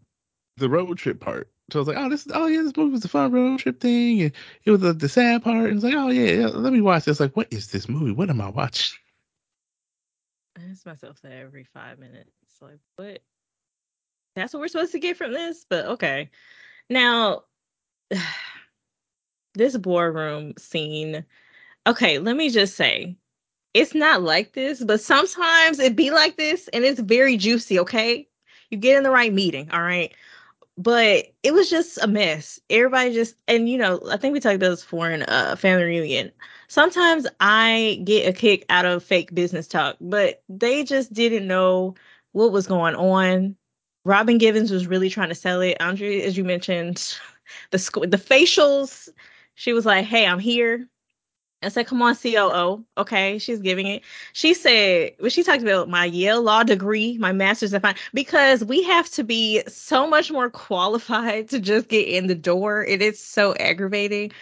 the road trip part. So I was like, oh, this, oh yeah, this movie was a fun road trip thing, and it was the, the sad part. And it's like, oh yeah, yeah, let me watch this. Like, what is this movie? What am I watching? I ask myself that every five minutes. Like, what? That's what we're supposed to get from this? But okay. Now, this boardroom scene. Okay, let me just say, it's not like this, but sometimes it be like this, and it's very juicy. Okay, you get in the right meeting. All right. But it was just a mess. Everybody just, and you know, I think we talked about this before in uh, family reunion sometimes I get a kick out of fake business talk, but they just didn't know what was going on. Robin Givens was really trying to sell it. Andre, as you mentioned, the sc- the facials. She was like, "Hey, I'm here." I said, "Come on, COO." Okay, she's giving it. She said, when she talked about my Yale law degree, my master's in finance, because we have to be so much more qualified to just get in the door. It is so aggravating.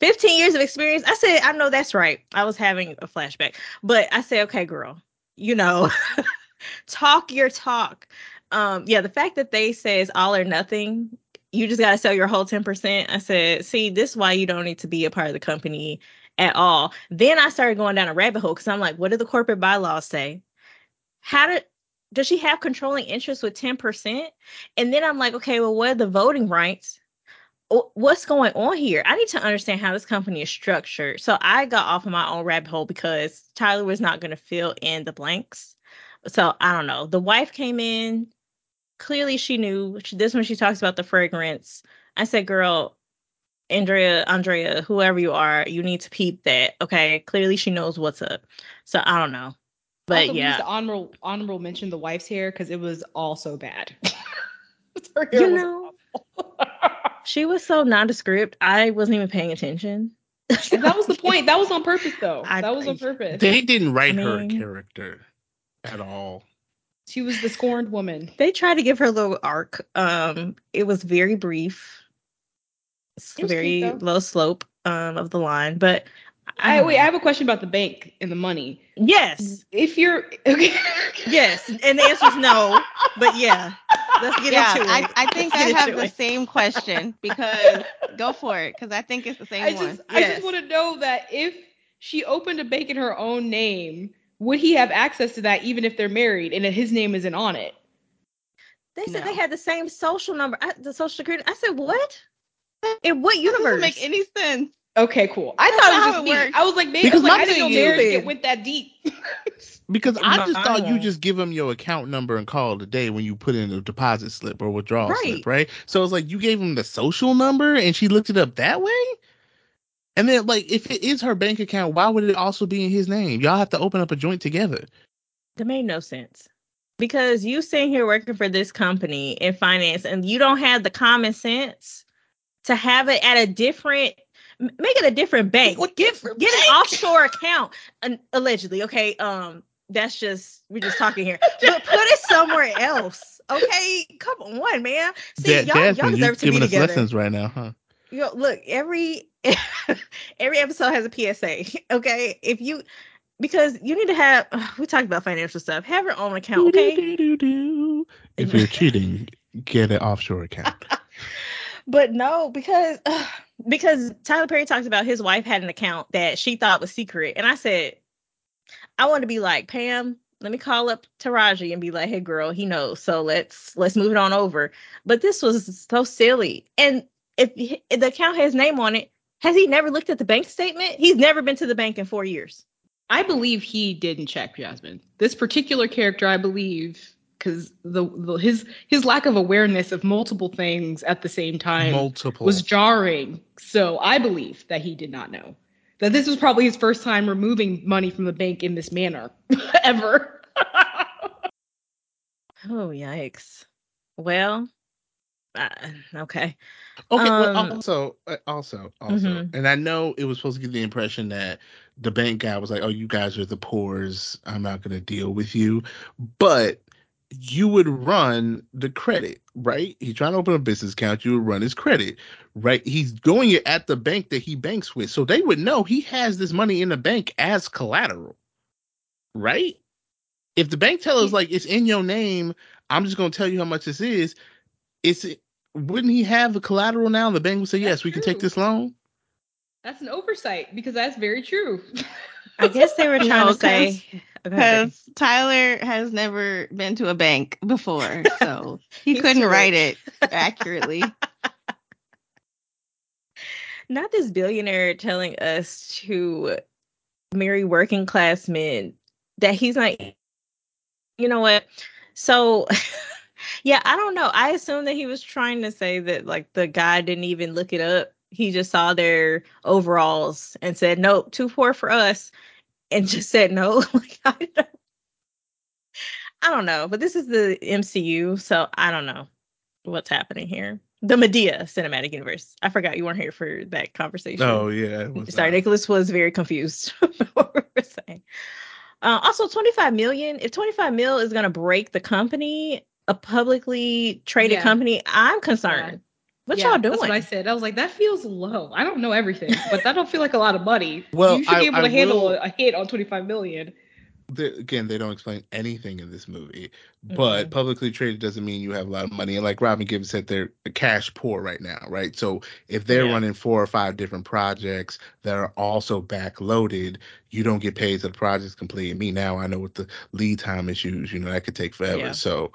15 years of experience. I said, I know that's right. I was having a flashback, but I said, okay, girl, you know, talk your talk. Um, yeah, the fact that they says all or nothing, you just gotta sell your whole 10%. I said, see, this is why you don't need to be a part of the company at all. Then I started going down a rabbit hole because I'm like, what do the corporate bylaws say? How did does she have controlling interest with 10%? And then I'm like, okay, well, what are the voting rights? what's going on here? I need to understand how this company is structured. So I got off of my own rabbit hole because Tyler was not going to fill in the blanks. So I don't know. The wife came in. Clearly, she knew. This when she talks about the fragrance. I said, "Girl, Andrea, Andrea, whoever you are, you need to peep that." Okay. Clearly, she knows what's up. So I don't know. But also, yeah, honorable honorable mention the wife's hair because it was all so bad. Her hair you was know, awful. she was so nondescript. I wasn't even paying attention. That was the point. That was on purpose, though. I- that was on purpose. They didn't write I her mean- character at all. she was the scorned woman. they tried to give her a little arc. Um, it was very brief. It's It very cute, though. low slope um of the line, but I, don't wait, I have a question about the bank and the money. yes, If you're okay, yes, and the answer is no. But yeah, let's get yeah, into I, it. I think I Let's get have the it. same question because go for it because I think it's the same I one. just I just want to know that if she opened a bank in her own name, would he have access to that even if they're married and his name isn't on it? They said No. they had the same social number, I, the social security. I said what? In what universe? doesn't make any sense. Okay, cool. I That's thought it not was just it me. works. I was like, maybe I, Because was like, my I didn't know thing marriage is- went that deep. Because I just I thought you just give them your account number and call it a day when you put in a deposit slip or withdrawal Right. slip, right? So it's like you gave him the social number and she looked it up that way. And then, like, if it is her bank account, why would it also be in his name? Y'all have to open up a joint together. That made no sense. Because you sitting here working for this company in finance and you don't have the common sense to have it at a different make it a different bank. What Get different get an bank? offshore account un- allegedly. Okay. Um that's just we're just talking here. but put it somewhere else. Okay. Come on, man. See, Ja- y'all, y'all Jasmine, deserve you're to be giving us together. lessons right now, huh? Yo, look, every every episode has a PSA. Okay, if you because you need to have we talked about financial stuff. Have your own account, okay? If you're cheating, get an offshore account. But no, because because Tyler Perry talked about his wife had an account that she thought was secret, and I said, I want to be like Pam. Let me call up Taraji and be like, "Hey, girl, he knows. So let's let's move it on over." But this was so silly, and if, if the account has name on it, has he never looked at the bank statement? He's never been to the bank in four years. I believe he didn't check Jasmine. This particular character, I believe, because the, the his his lack of awareness of multiple things at the same time Multiple. was jarring. So I believe that he did not know that this was probably his first time removing money from the bank in this manner ever. Oh yikes. Well, uh, okay. Okay, well, Um, also, uh, also, also, Mhm. and I know it was supposed to give the impression that the bank guy was like, "Oh, you guys are the poors. I'm not going to deal with you," but you would run the credit, right? He's trying to open a business account. You would run his credit, right? He's doing it at the bank that he banks with, so they would know he has this money in the bank as collateral, right? If the bank tells like it's in your name, I'm just going to tell you how much this is. It's wouldn't he have the collateral now? The bank would say, That's "Yes, we can take this loan." That's an oversight because that's very true. I guess they were trying No, to say Okay, Because Tyler has never been to a bank before, so he couldn't too write it accurately. not this billionaire telling us to marry working class men that he's not you know what? So yeah i don't know. I assume that he was trying to say that like the guy didn't even look it up. He just saw their overalls and said nope too poor for us and just said no like I don't, know. I don't know but this is the mcu so i don't know what's happening here the Madea cinematic universe i forgot you weren't here for that conversation Oh yeah, Sorry, uh, Nicholas was very confused what we were saying. Uh, also, 25 million. If 25 mil is going to break the company, a publicly traded Yeah. company, I'm concerned. What Yeah, y'all doing? That's what I said. I was like, that feels low. I don't know everything, but that don't feel like a lot of money. Well, you should be I- able I to handle will- a, a hit on 25 million. the, again, they don't explain anything in this movie. But Mhm. publicly traded doesn't mean you have a lot of money. And like Robin Givens said, they're cash poor right now, right? So if they're Yeah. running four or five different projects that are also backloaded, you don't get paid till the project's complete. Me now, I know what the lead time issues, you know, that could take forever. Yeah. So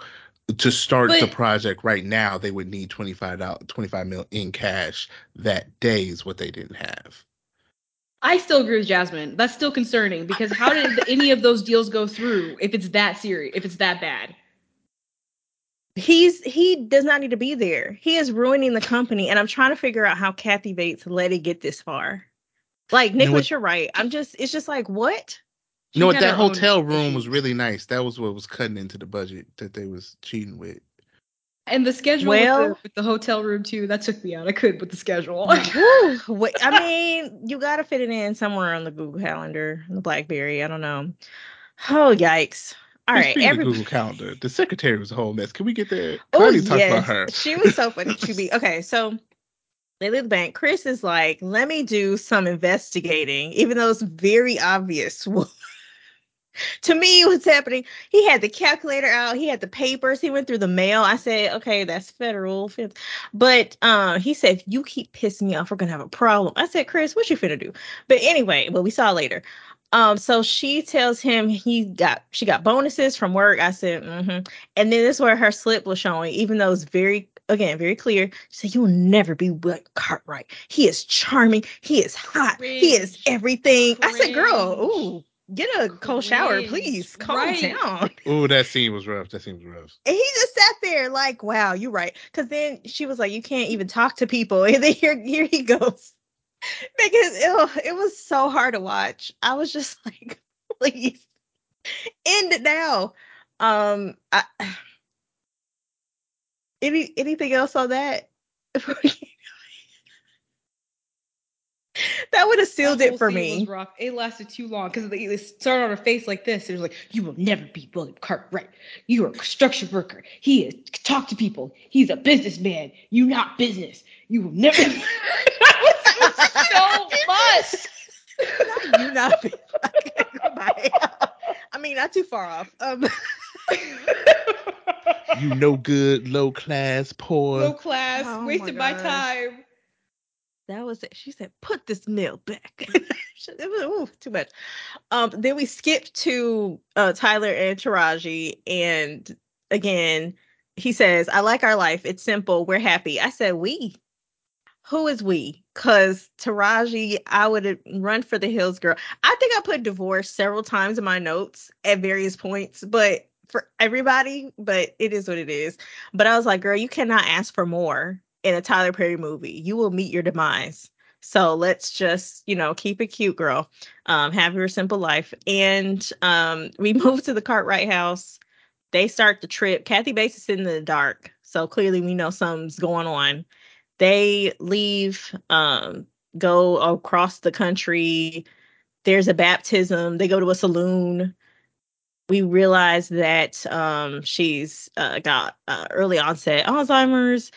to start the project right now, they would need twenty five dollars, twenty five mil in cash that day is what they didn't have. I still agree with Jasmine. That's still concerning because how did any of those deals go through if it's that serious, if it's that bad? He's he does not need to be there. He is ruining the company, and I'm trying to figure out how Kathy Bates let it get this far. Like know Nicholas, what- you're right. I'm just it's just like what? You know what? That hotel room was really nice. That was what was cutting into the budget that they was cheating with. And the schedule Well- with, the, with the hotel room too, that took me out. I couldn't with the schedule. Whew, wait, I mean, you got to fit it in somewhere on the Google Calendar, the BlackBerry. I don't know. Oh yikes! All Well, right, Speaking every Google Calendar, the secretary was a whole mess. Can we get there? Oh Connie talked yes, about her. she was so funny. She be okay. So they leave the bank. Chris is like, "Let me do some investigating," even though it's very obvious. to me, what's happening? He had the calculator out. He had the papers. He went through the mail. I said, "Okay, that's federal." fifth." But um, he said, "If you keep pissing me off, we're gonna have a problem." I said, "Chris, what you finna do?" But anyway, well, we saw later. Um, so she tells him he got she got bonuses from work. I said, mm-hmm. And then this is where her slip was showing, even though it's very, again, very clear. She said, You will never be like Cartwright. He is charming. He is hot. He is everything. I said, Girl, ooh, get a cold shower, please. Calm Right. down. Oh, that scene was rough. That scene was rough. And he just sat there like, Wow, you're right. Because then she was like, You can't even talk to people. And then here, here he goes. Because it, it was so hard to watch. I was just like, Please end it now. Um, I, any anything else on that? that would have sealed it for me. Was rough. It lasted too long because it started on her face like this. It was like, "You will never be William Cartwright. You are a construction worker. He is talk to people. He's a businessman. You not business. You will never." that was so much. you not be okay, goodbye. I mean, not too far off. Um, You no good, low class, poor. Low class, Oh my wasted my, gosh. time. That was it. She said, "Put this meal back." it was ooh, too much. Um, then we skipped to uh, Tyler and Taraji, and again, he says, "I like our life. It's simple. We're happy." I said, "We." Who is we? Cause Taraji, I would run for the hills, girl. I think I put divorce several times in my notes at various points, but for everybody, but it is what it is. But I was like, girl, you cannot ask for more in a Tyler Perry movie. You will meet your demise. So let's just, you know, keep it cute, girl. Um, have your simple life. And um, we move to the Cartwright house. They start the trip. Kathy Bates is in the dark. So clearly we know something's going on. They leave, um, go across the country. There's a baptism. They go to a saloon we realize that um, she's uh, got uh, early onset Alzheimer's.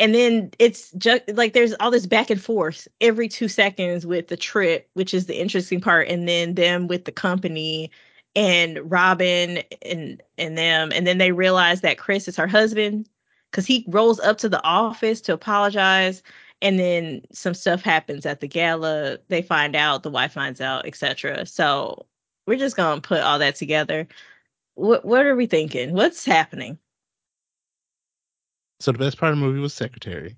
And then it's just like there's all this back and forth every two seconds with the trip, which is the interesting part, and then them with the company and Robin and and them, and then they realize that Chris is her husband because he rolls up to the office to apologize, and then some stuff happens at the gala. They find out, the wife finds out, etc. So we're just gonna put all that together. What what are we thinking? What's happening? So the best part of the movie was Secretary.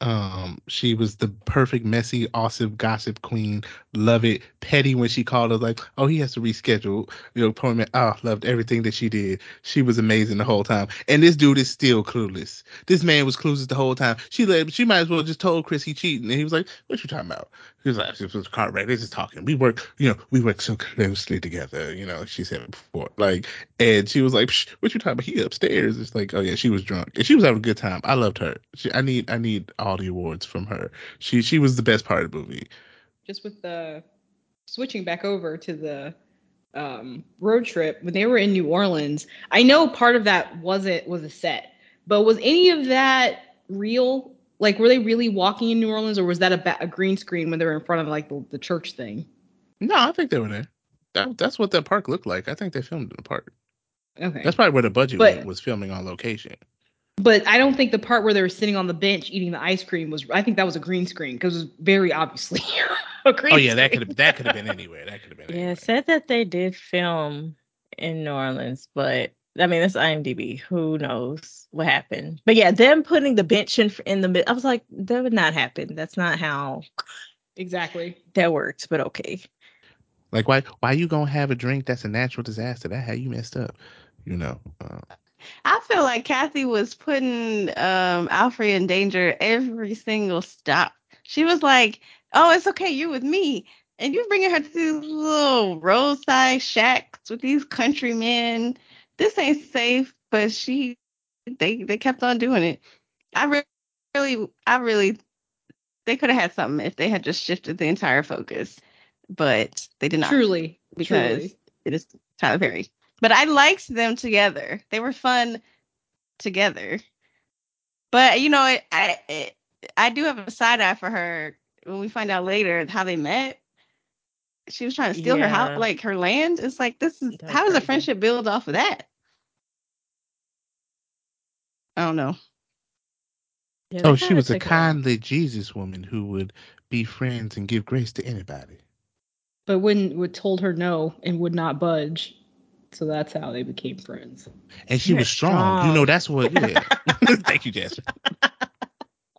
Um, she was the perfect, messy, awesome gossip queen. Love it. Petty when she called us like, oh, he has to reschedule your appointment. Oh, loved everything that she did. She was amazing the whole time. And this dude is still clueless. This man was clueless the whole time. She let she might as well just told Chris he cheating. And he was like, what you talking about? He was like, it was car wreck. They're just talking. We work, you know, we work so closely together. You know, she said before. Like, and she was like, what you talking about? He upstairs. It's like, oh yeah, she was drunk and she was having a good time. I loved her. She, I need, I need all the awards from her. She, she was the best part of the movie. Just with the switching back over to the um, road trip when they were in New Orleans, I know part of that wasn't was a set, but was any of that real? Like, were they really walking in New Orleans, or was that a, ba- a green screen when they were in front of like the, the church thing? No, I think they were there. That, that's what that park looked like. I think they filmed in the park. Okay, That's probably where the budget But- was filming on location. but I don't think the part where they were sitting on the bench eating the ice cream was. I think that was a green screen because it was very obviously a green. Oh yeah, that could have that could have been anywhere. That could have been Yeah, anywhere. it said that they did film in New Orleans, but I mean, it's IMDb. Who knows what happened? But yeah, them putting the bench in in the mid, I was like, that would not happen. That's not how exactly. that works. But okay. Like why why you gonna have a drink that's a natural disaster? That how you messed up. You know. Uh, I feel like Kathy was putting um Alfre in danger every single stop. She was like, "Oh, it's okay, you're with me," and you're bringing her to these little roadside shacks with these countrymen. This ain't safe, but she, they, they kept on doing it. I re- really, I really, they could have had something if they had just shifted the entire focus, but they did not Truly, because truly. it is Tyler Perry. But I liked them together. They were fun together. But you know, I I, I do have a side eye for her when we find out later how they met. She was trying to steal her house, like her land. It's like this is That's how does a friendship build off of that? I don't know. Yeah, oh, she was a took it out. kindly Jesus woman who would be friends and give grace to anybody. but wouldn't would told her no and would not budge. So that's how they became friends. And she You're was strong. You know, that's what yeah. Thank you, Jasper.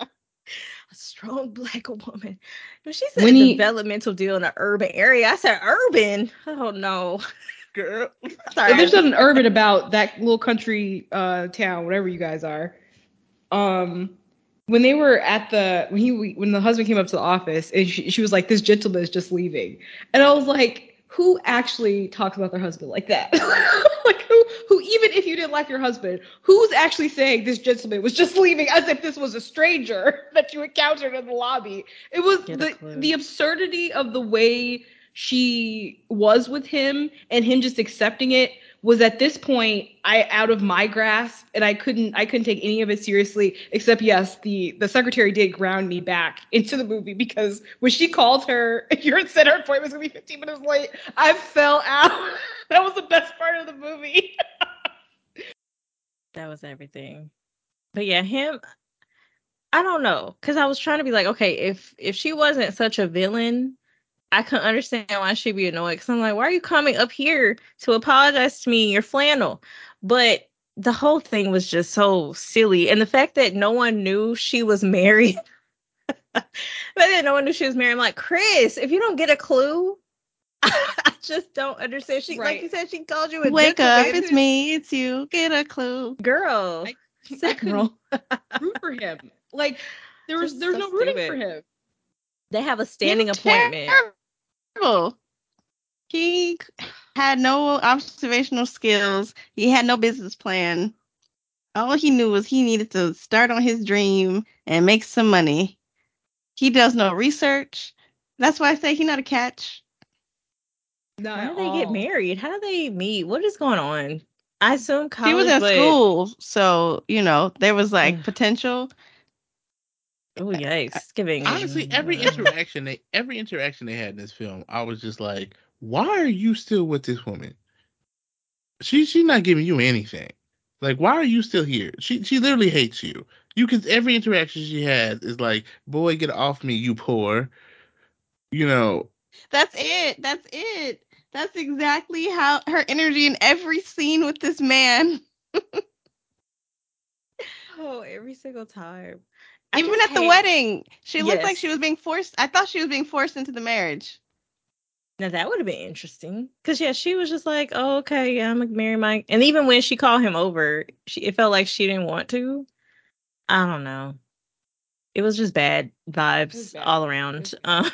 a strong black woman. When she said When he- developmental deal in an urban area, I said urban. Oh no, girl. Sorry. There's nothing urban about that little country uh, town, whatever you guys are. Um, when they were at the when he when the husband came up to the office and she, she was like, "This gentleman is just leaving," and I was like, "Who actually talks about their husband like that? like who who even if you didn't like your husband, who's actually saying this gentleman was just leaving as if this was a stranger that you encountered in the lobby? It was Get the clue. the absurdity of the way she was with him and him just accepting it was at this point I out of my grasp and I couldn't I couldn't take any of it seriously except yes the the secretary did ground me back into the movie because when she called her your center appointment was gonna be 15 minutes late I fell out that was the best part of the movie that was everything. But yeah, him. I don't know, cause I was trying to be like, okay, if if she wasn't such a villain, I could understand why she'd be annoyed. Cause I'm like, why are you coming up here to apologize to me in your flannel? But the whole thing was just so silly, and the fact that no one knew she was married. but then no one knew she was married. I'm like, Chris, if you don't get a clue, I just don't understand. She like you said, she called you a Wake up, gentleman. it's me, it's you. Get a clue. girl. I- second roll. root for him. Like there was there's so no rooting stupid. for him. They have a standing appointment. Terrible. He had no observational skills. He had no business plan. All he knew was he needed to start on his dream and make some money. He does no research. That's why I say he not a catch. Not How do they get married? How do they meet? What is going on? I assume college. he was in but- school, so you know there was like potential. Oh yikes! Giving Honestly, every uh, interaction they every interaction they had in this film, I was just like, why are you still with this woman? She she's not giving you anything. Like, why are you still here? She she literally hates you. You can every interaction she has is like, boy, get off me, you poor. You know, That's it. That's it. That's exactly how her energy in every scene with this man. Oh, every single time. Even just at the wedding, she looked like she was being forced. I thought she was being forced into the marriage. Now that would have been interesting, cause yeah, she was just like, "Oh, okay, yeah, I'm gonna marry Mike." And even when she called him over, she it felt like she didn't want to. I don't know. It was just bad vibes bad. all around. was Uh,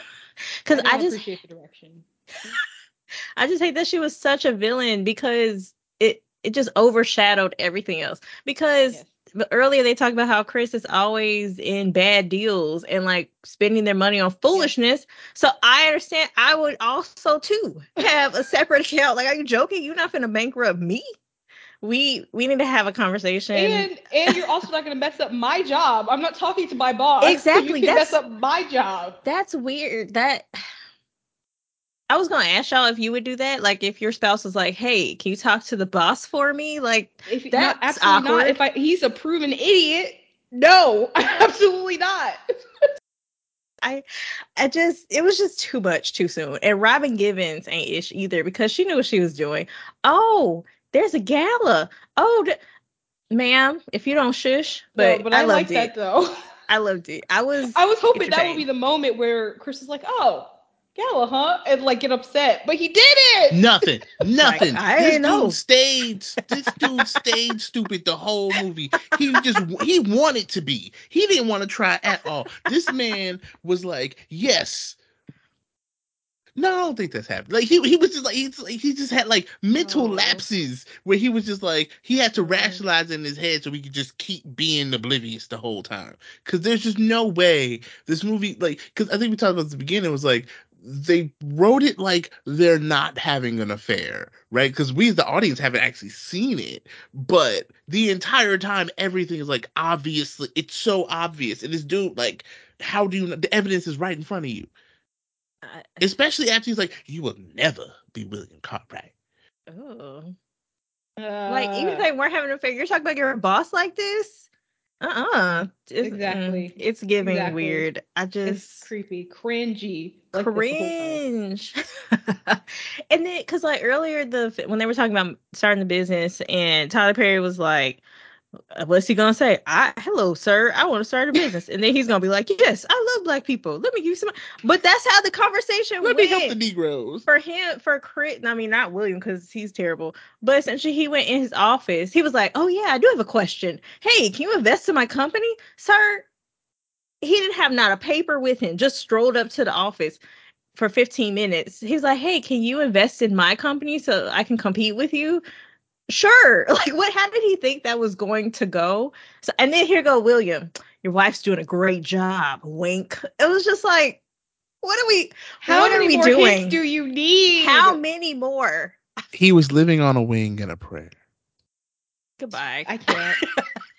cause I just appreciate the direction. I just hate that she was such a villain because it it just overshadowed everything else. Because Yes. But earlier they talked about how Chris is always in bad deals and like spending their money on foolishness. So I understand I would also too have a separate account. Like, are you joking? You're not gonna bankrupt me. We we need to have a conversation. And and you're also not going to mess up my job. I'm not talking to my boss. so Exactly, you can mess that's- up my job. That's weird. That I was gonna ask y'all if you would do that. Like if your spouse was like, "Hey, can you talk to the boss for me?" Like If That's not, absolutely awkward. not. If I, he's a proven idiot, no, absolutely not. I I just it was just too much too soon. And Robin Givens ain't ish either because she knew what she was doing. Oh, there's a gala. Oh, th- ma'am, if you don't shush, but, no, but I, I, loved like it. that though. I loved it. I was I was hoping that would be the moment where Chris is like, "Oh, Gala, huh?" and like get upset, but he did it. nothing, nothing. I this didn't know. dude stayed. This dude stayed stupid the whole movie. He just he wanted to be. He didn't want to try at all. This man was like, yes. No, I don't think that's happened. Like he he was just like he's like he just had like mental Oh. lapses where he was just like he had to rationalize in his head so he could just keep being oblivious the whole time. Because there's just no way this movie like because I think we talked about at the beginning. It was like they wrote it like they're not having an affair, right? Because we the audience haven't actually seen it, but the entire time everything is like obviously it's so obvious. And this dude like how do you the evidence is right in front of you I- especially after he's like, "You will never be William Cartwright." oh. Uh, like even if they weren't having an affair, you're talking about your boss like this? Uh-uh. It's, Exactly. mm, It's giving Exactly. weird. I it's just creepy, cringy, like this the whole time. cringe. and then, because like earlier, the when they were talking about starting the business, and Tyler Perry was like, "Uh, Uh, "What's he gonna say? I hello, sir. I want to start a business." And then he's gonna be like, "Yes, I love black people. Let me give you some." But that's how the conversation Let went me help the Negroes. for him for Chris. I mean, not William because he's terrible. But essentially, he went in his office. He was like, "Oh yeah, I do have a question. Hey, can you invest in my company, sir?" He didn't have not a paper with him. Just strolled up to the office for 15 minutes. He was like, "Hey, can you invest in my company so I can compete with you?" Sure. Like, what? How did he think that was going to go? So, and then here go William. Your wife's doing a great job. Wink. It was just like, what are we? How what many are we more doing? do you need? How many more? He was living on a wing and a prayer. Goodbye. I can't.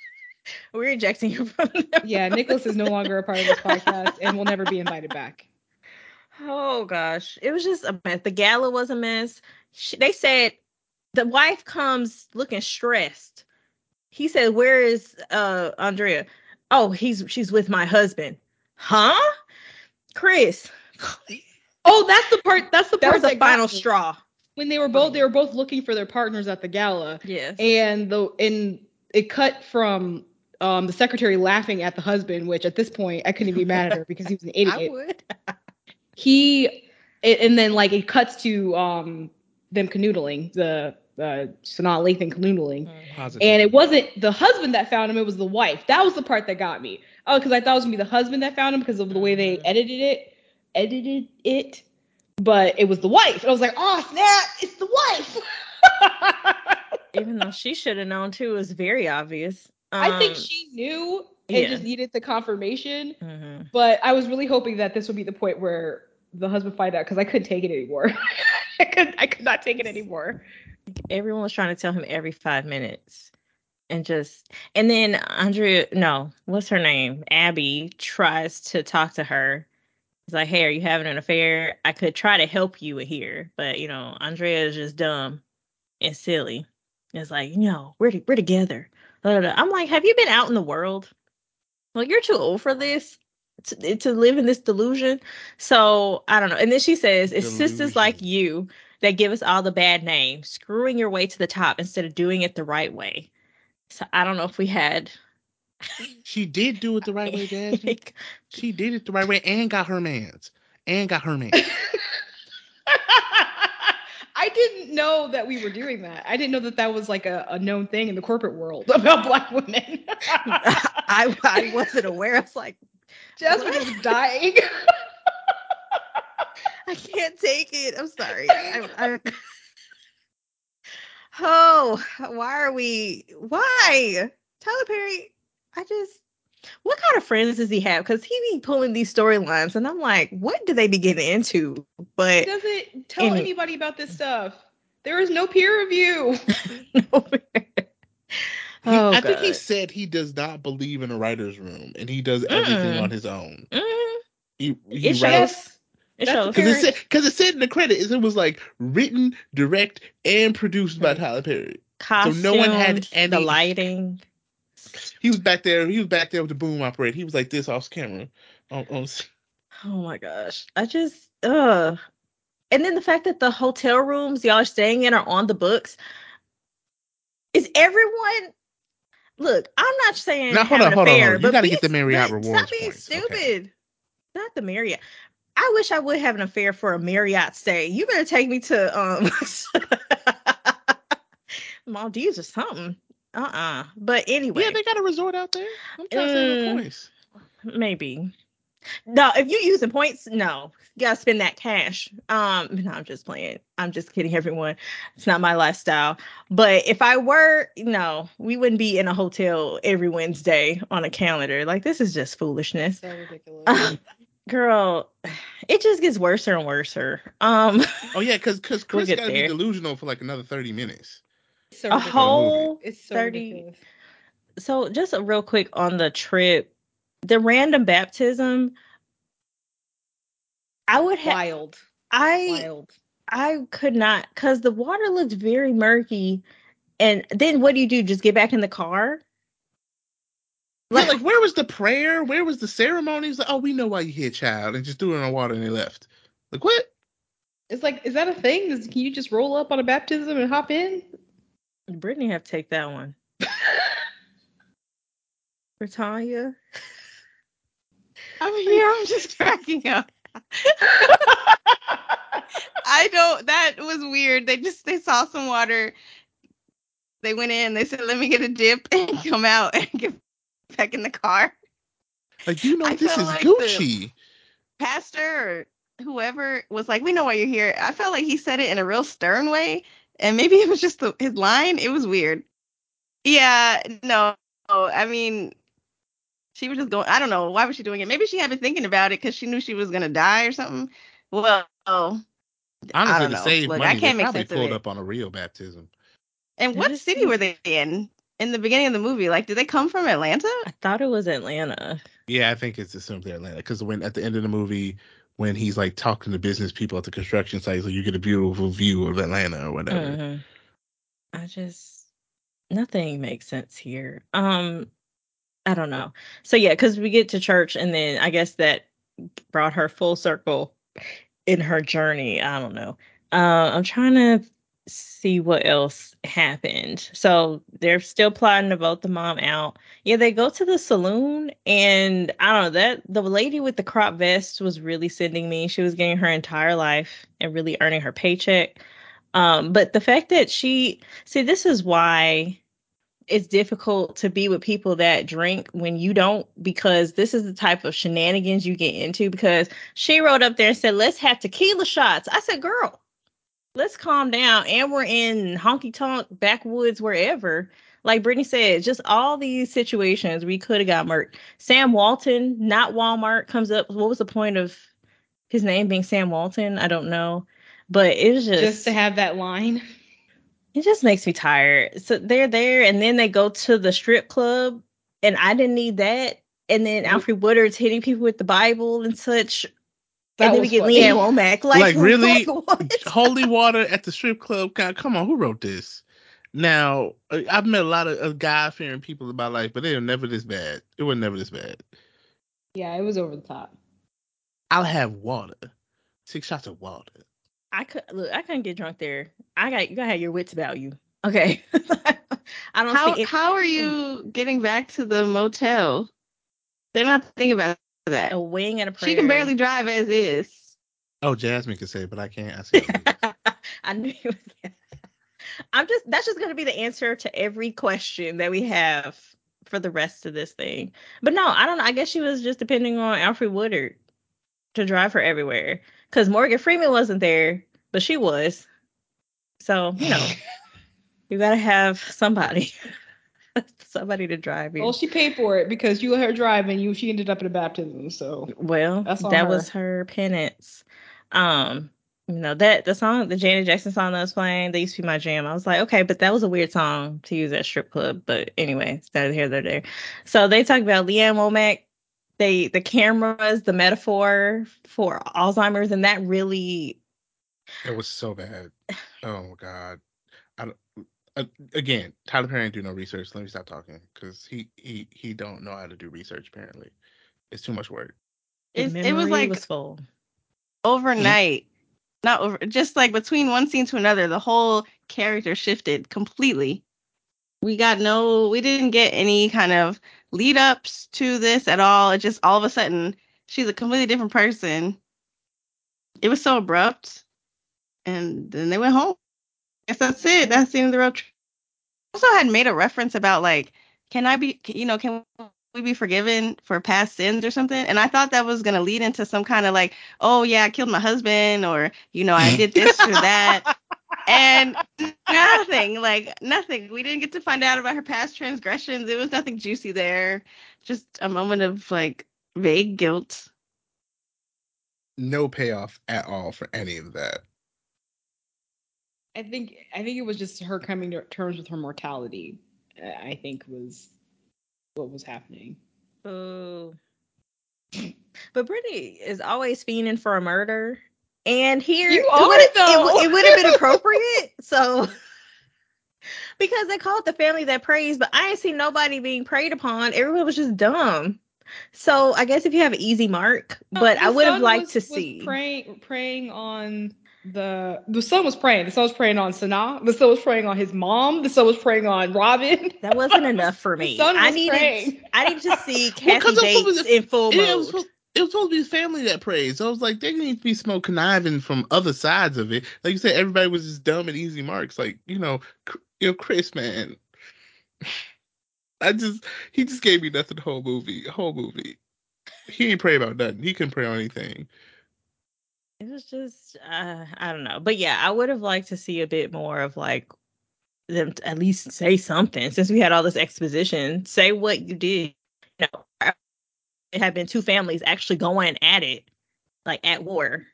We're ejecting you from Yeah, Nicholas is no longer a part of this podcast and will never be invited back. Oh gosh, it was just a mess. The gala was a mess. She, they said the wife comes looking stressed. He said, "Where is uh Andrea?" Oh, he's she's with my husband. Huh? Chris, Oh, that's the part. That's the that part was the final straw. When they were both, they were both looking for their partners at the gala, Yes. and the and it cut from um the secretary laughing at the husband, which at this point I couldn't even be mad at her because he was an idiot. I would. He it, and then like it cuts to um them canoodling, the uh, Sanaa Lathan canoodling, Positive. and it wasn't the husband that found him; it was the wife. That was the part that got me. Oh, because I thought it was gonna be the husband that found him because of the way they Mhm. edited it, edited it, but it was the wife. And I was like, oh snap, it's the wife. Even though she should have known too, it was very obvious. I think Um, she knew and yeah. just needed the confirmation. mhm. But I was really hoping that this would be the point where the husband find out because I couldn't take it anymore. I could I could not take it anymore. Everyone was trying to tell him every five minutes. And just and then Andrea no, what's her name? Abby tries to talk to her. It's like, hey, are you having an affair? I could try to help you here, but you know, Andrea is just dumb and silly. It's like, no, we're we're together. I'm like, have you been out in the world? Like, you're too old for this to, to live in this delusion. So I don't know. And then she says, it's sisters like you that give us all the bad names, screwing your way to the top instead of doing it the right way. So I don't know if we had. She did do it the right way, Jasmine. She did it the right way and got her man's. And got her man. I didn't know that we were doing that. I didn't know that that was like a, a known thing in the corporate world about black women. I I wasn't aware. I was like, Jasmine What? is dying. I can't take it. I'm sorry. I, I... Oh, why are we? Why? Tyler Perry, I just. What kind of friends does he have? Because he be pulling these storylines, and I'm like, what do they be getting into? He But doesn't tell Any- anybody about this stuff. There is no peer review. oh, He- I think he said he does not believe in a writer's room and he does everything Mm-mm. on his own. Mm, He, he It writes shows. It shows. because it said it said in the credits it was like written, direct, and produced by Tyler Perry. Costumes, no one had the lighting. He was back there. He was back there with the boom operator. He was like this off camera. On, on, Oh my gosh. I just uh and then the fact that the hotel rooms y'all are staying in are on the books. Is everyone look, I'm not saying Now, hold on, an hold on, hold on. You gotta get the Marriott but rewards Stop being points, okay. stupid. Not the Marriott. I wish I would have an affair for a Marriott stay. You better take me to um Maldives or something. Uh-uh. But anyway. yeah, they got a resort out there. I'm trying to say Mm. no points. Maybe. No, if you're using points, no. You gotta spend that cash. Um, no, I'm just playing. I'm just kidding, everyone. It's not my lifestyle. But if I were, no, we wouldn't be in a hotel every Wednesday on a calendar. Like this is just foolishness. so ridiculous. Girl, it just gets worse and worse. Um, Oh yeah, because because We'll Chris got to be delusional for like another thirty minutes. so a whole It's so 30 ridiculous. so just a real quick on the trip, the random baptism. I would have Wild. I Wild. I could not because the water looked very murky. And then what do you do? Just get back in the car? Like, like where was the prayer? Where was the ceremonies? Like, oh, we know why you here, child, and just threw it on water and they left. Like what? It's like, is that a thing? Is, can you just roll up on a baptism and hop in? Brittany have to take that one. Britannia. I'm here. I'm just cracking up. I don't. That was weird. They just they saw some water. They went in. They said, "Let me get a dip and come out and get back in the car." Like you know I this is like Gucci. Pastor or whoever was like, "We know why you're here." I felt like he said it in a real stern way, and maybe it was just the, his line. It was weird. Yeah, no, I mean, she was just going. I don't know why was she doing it. Maybe she had been thinking about it because she knew she was gonna die or something. Well, I Honestly, don't to know. save Look, money, I can't make probably sense of pulled up on a real baptism. And what city were they in in the beginning of the movie? Like, did they come from Atlanta? I thought it was Atlanta. Yeah, I think it's assumed they're Atlanta because when at the end of the movie, when he's like talking to business people at the construction site, so you get a beautiful view of Atlanta or whatever. Mhm. I just nothing makes sense here. Um, I don't know. So yeah, because we get to church, and then I guess that brought her full circle in her journey. I don't know. Uh, I'm trying to see what else happened. So they're still plotting to vote the mom out. Yeah, they go to the saloon, and I don't know that the lady with the crop vest was really sending me. She was getting her entire life and really earning her paycheck. Um, but the fact that she see, this is why it's difficult to be with people that drink when you don't because this is the type of shenanigans you get into because she wrote up there and said let's have tequila shots i said girl let's calm down. And we're in honky tonk backwoods wherever. Like Brittany said, just all these situations we could have got murked. Sam Walton, not Walmart, comes up. What was the point of his name being Sam Walton? I don't know. But it was just just to have that line. It just makes me tired. So they're there and then they go to the strip club and I didn't need that. And then Alfre Woodard's hitting people with the Bible and such. That and then we get funny. Lee Ann Womack. Like, Like, really? what? Holy water at the strip club. God, come on, who wrote this? Now, uh, I've met a lot of, of God fearing people in my life, but they were never this bad. It was never this bad. Yeah, it was over the top. I'll have water. Six shots of water. I could look. I couldn't get drunk there. I got you. Gotta have your wits about you. Okay. I don't How see it. how are you getting back to the motel? They're not thinking about that. a wing and a prayer. She can barely drive as is. Oh, Jasmine could say, it, but I can't. I see. I knew it was. I'm just. That's just gonna be the answer to every question that we have for the rest of this thing. But no, I don't know. I guess she was just depending on Alfre Woodard to drive her everywhere because Morgan Freeman wasn't there, but she was. So you know, you gotta have somebody, somebody to drive you. Well, she paid for it because you let her drive and you she ended up in a baptism. So Well, That's that her. was her penance. Um, you know that the song, the Janet Jackson song that was playing, they used to be my jam. I was like, okay, but that was a weird song to use at strip club. But anyway, it's neither here nor there. So they talk about Lee Ann Womack, they the cameras, the metaphor for Alzheimer's, and that really It was so bad. Oh god. I don't, uh, again, Tyler Perry ain't do no research. Let me stop talking because he he he don't know how to do research. Apparently, it's too much work. It's, it was like was full. overnight. Not over just like between one scene to another, the whole character shifted completely. We got no we didn't get any kind of lead ups to this at all. It just all of a sudden she's a completely different person. It was so abrupt. And then they went home. Guess that's it. End of the road trip. Also had made a reference about like, can I be you know, can we be forgiven for past sins or something? And I thought that was gonna lead into some kind of like, oh yeah, I killed my husband or you know, I did this or that. And nothing, like nothing. We didn't get to find out about her past transgressions. It was nothing juicy there. Just a moment of like vague guilt. No payoff at all for any of that. I think I think it was just her coming to terms with her mortality. I think was what was happening. Boo. But Brittany is always fiending for a murder. And here You it are, would- it, though. would- it would have been appropriate. So because they call it the family that preys, but I ain't seen nobody being preyed upon. Everyone was just dumb. So I guess if you have an easy mark, but I would have liked was- to see. preying preying on the the son was praying. The son was preying on Sanaa. The son was preying on his mom. The son was preying on Robin. That wasn't enough for me. I needed praying. I needed to see Well, Kathy it Bates to- in full It was, mode. supposed- it was supposed to be his family that preys. So I was like, they need to be some conniving from other sides of it. Like you said, everybody was just dumb and easy marks. Like you know, you know, Chris, man. I just he just gave me nothing the whole movie. Whole movie. He ain't pray about nothing. He couldn't prey on anything. It was just uh, I don't know. But yeah, I would have liked to see a bit more of like them at least say something since we had all this exposition. Say what you did. You know, it had been two families actually going at it, like at war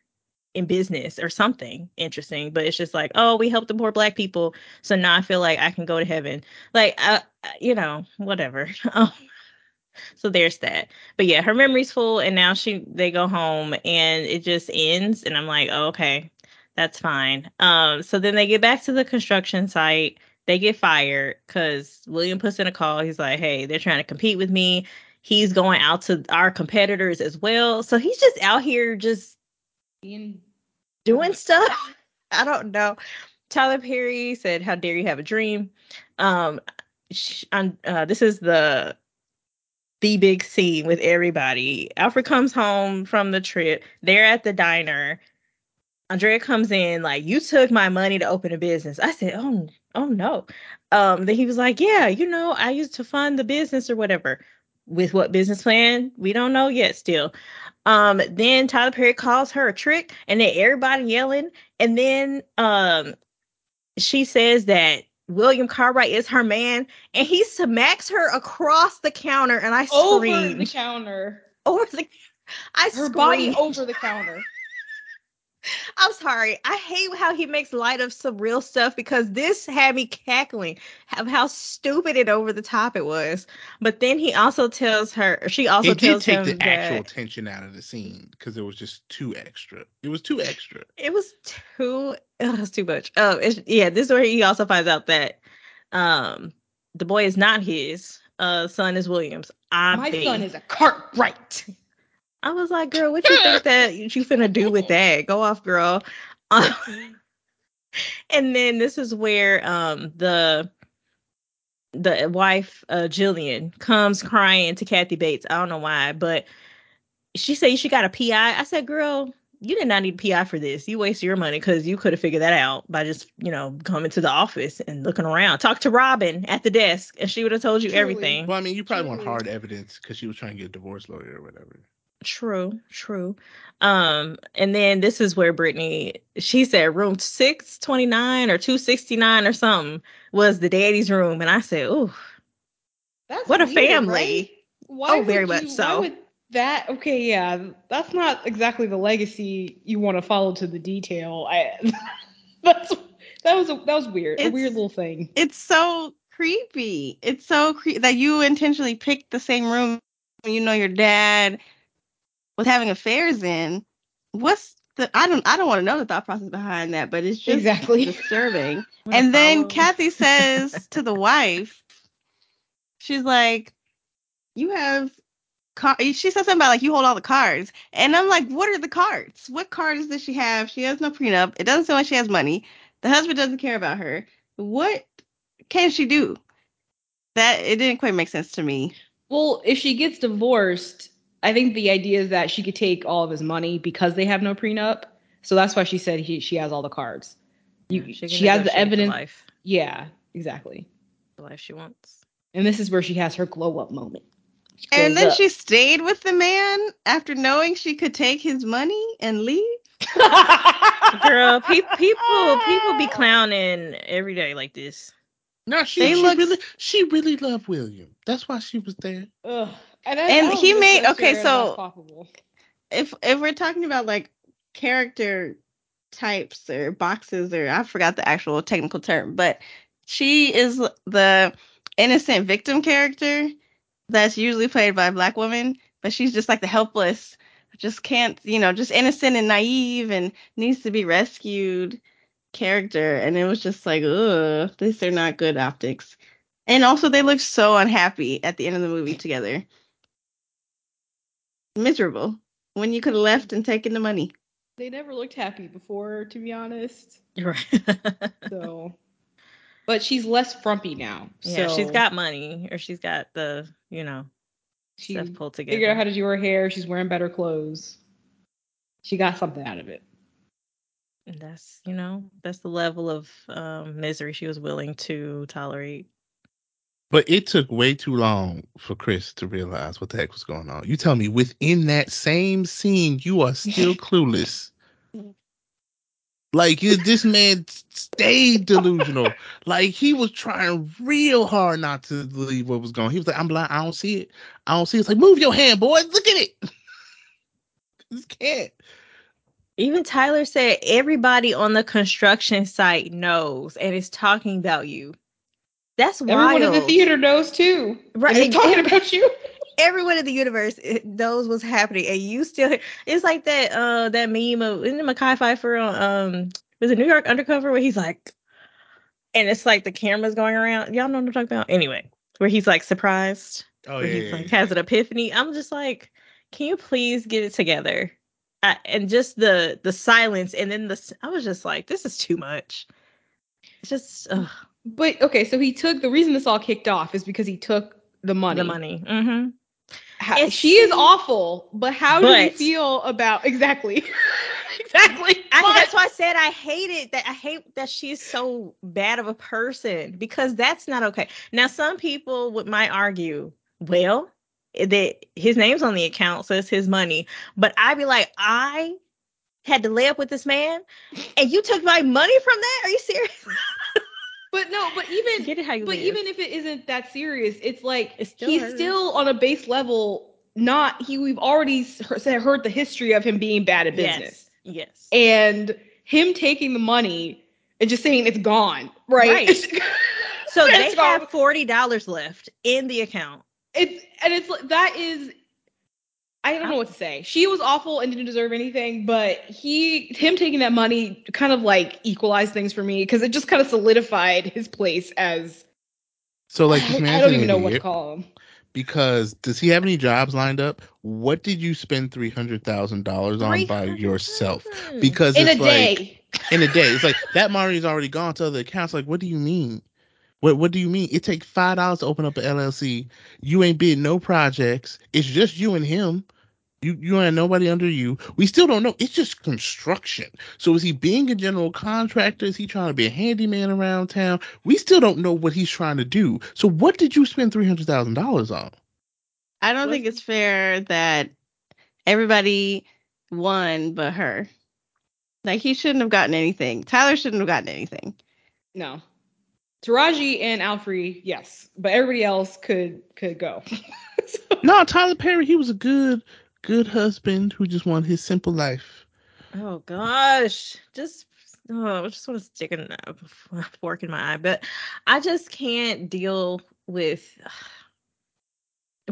in business or something interesting. But it's just like, oh, we helped the poor black people, so now I feel like I can go to heaven. Like, uh, you know, whatever. So there's that. But yeah, her memory's full, and now she they go home, and it just ends, and I'm like, oh, okay, that's fine. Um, so then they get back to the construction site. They get fired because William puts in a call. He's like, hey, they're trying to compete with me. He's going out to our competitors as well. So he's just out here just doing stuff. I don't know. Tyler Perry said, "How dare you have a dream?" Um, sh- on, uh, this is the the big scene with everybody. Alfre comes home from the trip. They're at the diner. Andrea comes in like, "You took my money to open a business." I said, "Oh, oh no." Um, then he was like, "Yeah, you know, I used to fund the business or whatever." With what business plan? We don't know yet. Still, um, then Tyler Perry calls her a trick, and then everybody yelling, and then um, she says that William Cartwright is her man, and he smacks her across the counter, and I scream. Over screamed the counter. over the. I Her screamed. body over the counter. I'm sorry. I hate how he makes light of some real stuff because this had me cackling of how stupid and over the top it was. But then he also tells her, she also it did tells take him the that actual tension out of the scene because it was just too extra. It was too extra. it was too, it was too much. Oh, it's, yeah. This is where he also finds out that um the boy is not his uh son is Williams. I My bet. son is a Cartwright. I was like, girl, what you think that you finna do with that? Go off, girl. Um, and then this is where um the the wife uh Jillian comes crying to Kathy Bates. I don't know why, but she said she got a PI. I said, girl, you did not need a PI for this. You waste your money because you could have figured that out by just, you know, coming to the office and looking around. Talk to Robin at the desk, and she would have told you Truly. everything. Well, I mean, you probably want hard evidence because she was trying to get a divorce lawyer or whatever. True, true. Um, and then this is where Brittany, she said room 629 or 269 or something was the daddy's room. And I said, Ooh, That's what a family. right? Why Oh, very would much so. That? Okay, yeah, that's not exactly the legacy you want to follow to the detail. I that's that was a, that was weird. a weird little thing. It's so creepy. It's so creepy that you intentionally picked the same room when you know your dad was having affairs in. What's the I don't I don't want to know the thought process behind that, but it's just Exactly. disturbing. And then? Kathy says to the wife, she's like, "You have." Car- she said something about like you hold all the cards, and I'm like, what are the cards? What cards does she have? She has no prenup. It doesn't seem like she has money. The husband doesn't care about her. What can she do? That it didn't quite make sense to me. Well, if she gets divorced, I think the idea is that she could take all of his money because they have no prenup. So that's why she said he, she has all the cards. You, Yeah, she, can has the negotiate evidence. life, Yeah, exactly. the life she wants. And this is where she has her glow up moment. She And then up. she stayed with the man after knowing she could take his money and leave. Girl, pe- people people be clowning every day like this. No, she, she look- really she really loved William. That's why she was there. Ugh. And, I- And he made- okay, so- If if we're talking about like character types or boxes or I forgot the actual technical term, but she is the innocent victim character that's usually played by a black woman, but she's just like the helpless, just can't, you know, just innocent and naive and needs to be rescued character. And it was just like, ugh, these are not good optics. And also, they look so unhappy at the end of the movie together. Miserable when you could have left and taken the money. They never looked happy before, to be honest. Right. So, but she's less frumpy now. yeah, so she's got money or she's got the, you know, she stuff pulled together. figured out how to do her hair. She's wearing better clothes. She got something out of it. And that's, you know, that's the level of um, misery she was willing to tolerate. But it took way too long for Chris to realize what the heck was going on. You tell me within that same scene, you are still clueless. Like you, this man stayed delusional. Like he was trying real hard not to believe what was going. on. He was like, "I'm blind. I don't see it. I don't see it." It's like, move your hand, boy. Look at it. This can't. Even Tyler said everybody on the construction site knows and is talking about you. That's wild. Everyone in the theater knows too. Right, Right. They're talking and- about you. Everyone in the universe knows what's happening, and you still. It's like that. Uh, that meme of isn't it Mekhi Phifer on um was it New York Undercover where he's like, and it's like the camera's going around. Y'all know what I'm talking about. Anyway, where he's like surprised. Oh yeah, he's yeah, like yeah. has an epiphany. I'm just like, can you please get it together? I, and just the the silence, and then the I was just like, this is too much. It's just ugh, But okay, so he took the reason this all kicked off is because he took the money. the money. hmm How- she is awful, but how do you feel about exactly? exactly. I, But- that's why I said I hate it. That I hate that she's so bad of a person because that's not okay. Now, some people would might argue, well, that his name's on the account, so it's his money. But I'd be like, I had to lay up with this man, and you took my money from that? Are you serious? But no, but even Get it how you but live. even if it isn't that serious, it's like It's still he's still on a base level. Not he. We've already heard, the history of him being bad at business, yes, yes. and him taking the money and just saying it's gone. Right. Right. so they gone. have forty dollars left in the account. It's and it's that is. I don't know what to say. She was awful and didn't deserve anything, but he, him taking that money, kind of like equalized things for me because it just kind of solidified his place as. So like this I, man's I don't even know what to call him. because does he have any jobs lined up? What did you spend three hundred thousand dollars on by yourself? Because In a it's like day. in a day, it's like that money's already gone to other accounts. Like, what do you mean? What What do you mean? It takes five dollars to open up an LLC. You ain't bid no projects. It's just you and him. You you ain't nobody under you. We still don't know. It's just construction. So is he being a general contractor? Is he trying to be a handyman around town? We still don't know what he's trying to do. So what did you spend three hundred thousand dollars on? I don't think it's fair that everybody won but her. Like he shouldn't have gotten anything. Tyler shouldn't have gotten anything. No. Taraji and Alfre, yes, but everybody else could could go. No, Tyler Perry. He was a good good husband who just wanted his simple life. Oh gosh, just oh, I just want to stick uh, a a fork in my eye, but I just can't deal with.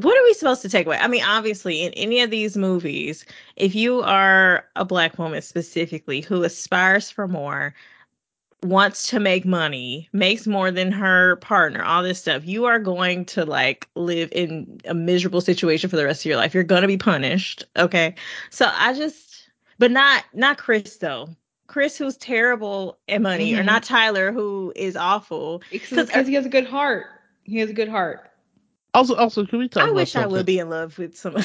What are we supposed to take away? I mean, obviously, in any of these movies, if you are a black woman specifically who aspires for more, wants to make money, makes more than her partner, all this stuff, you are going to like live in a miserable situation for the rest of your life. You're going to be punished. Okay. So I just, but not, not Chris though. Chris, who's terrible at money, or Mhm. not Tyler, who is awful. Because he has a good heart. He has a good heart. Also, also, can we talk? I about wish I would be in love with someone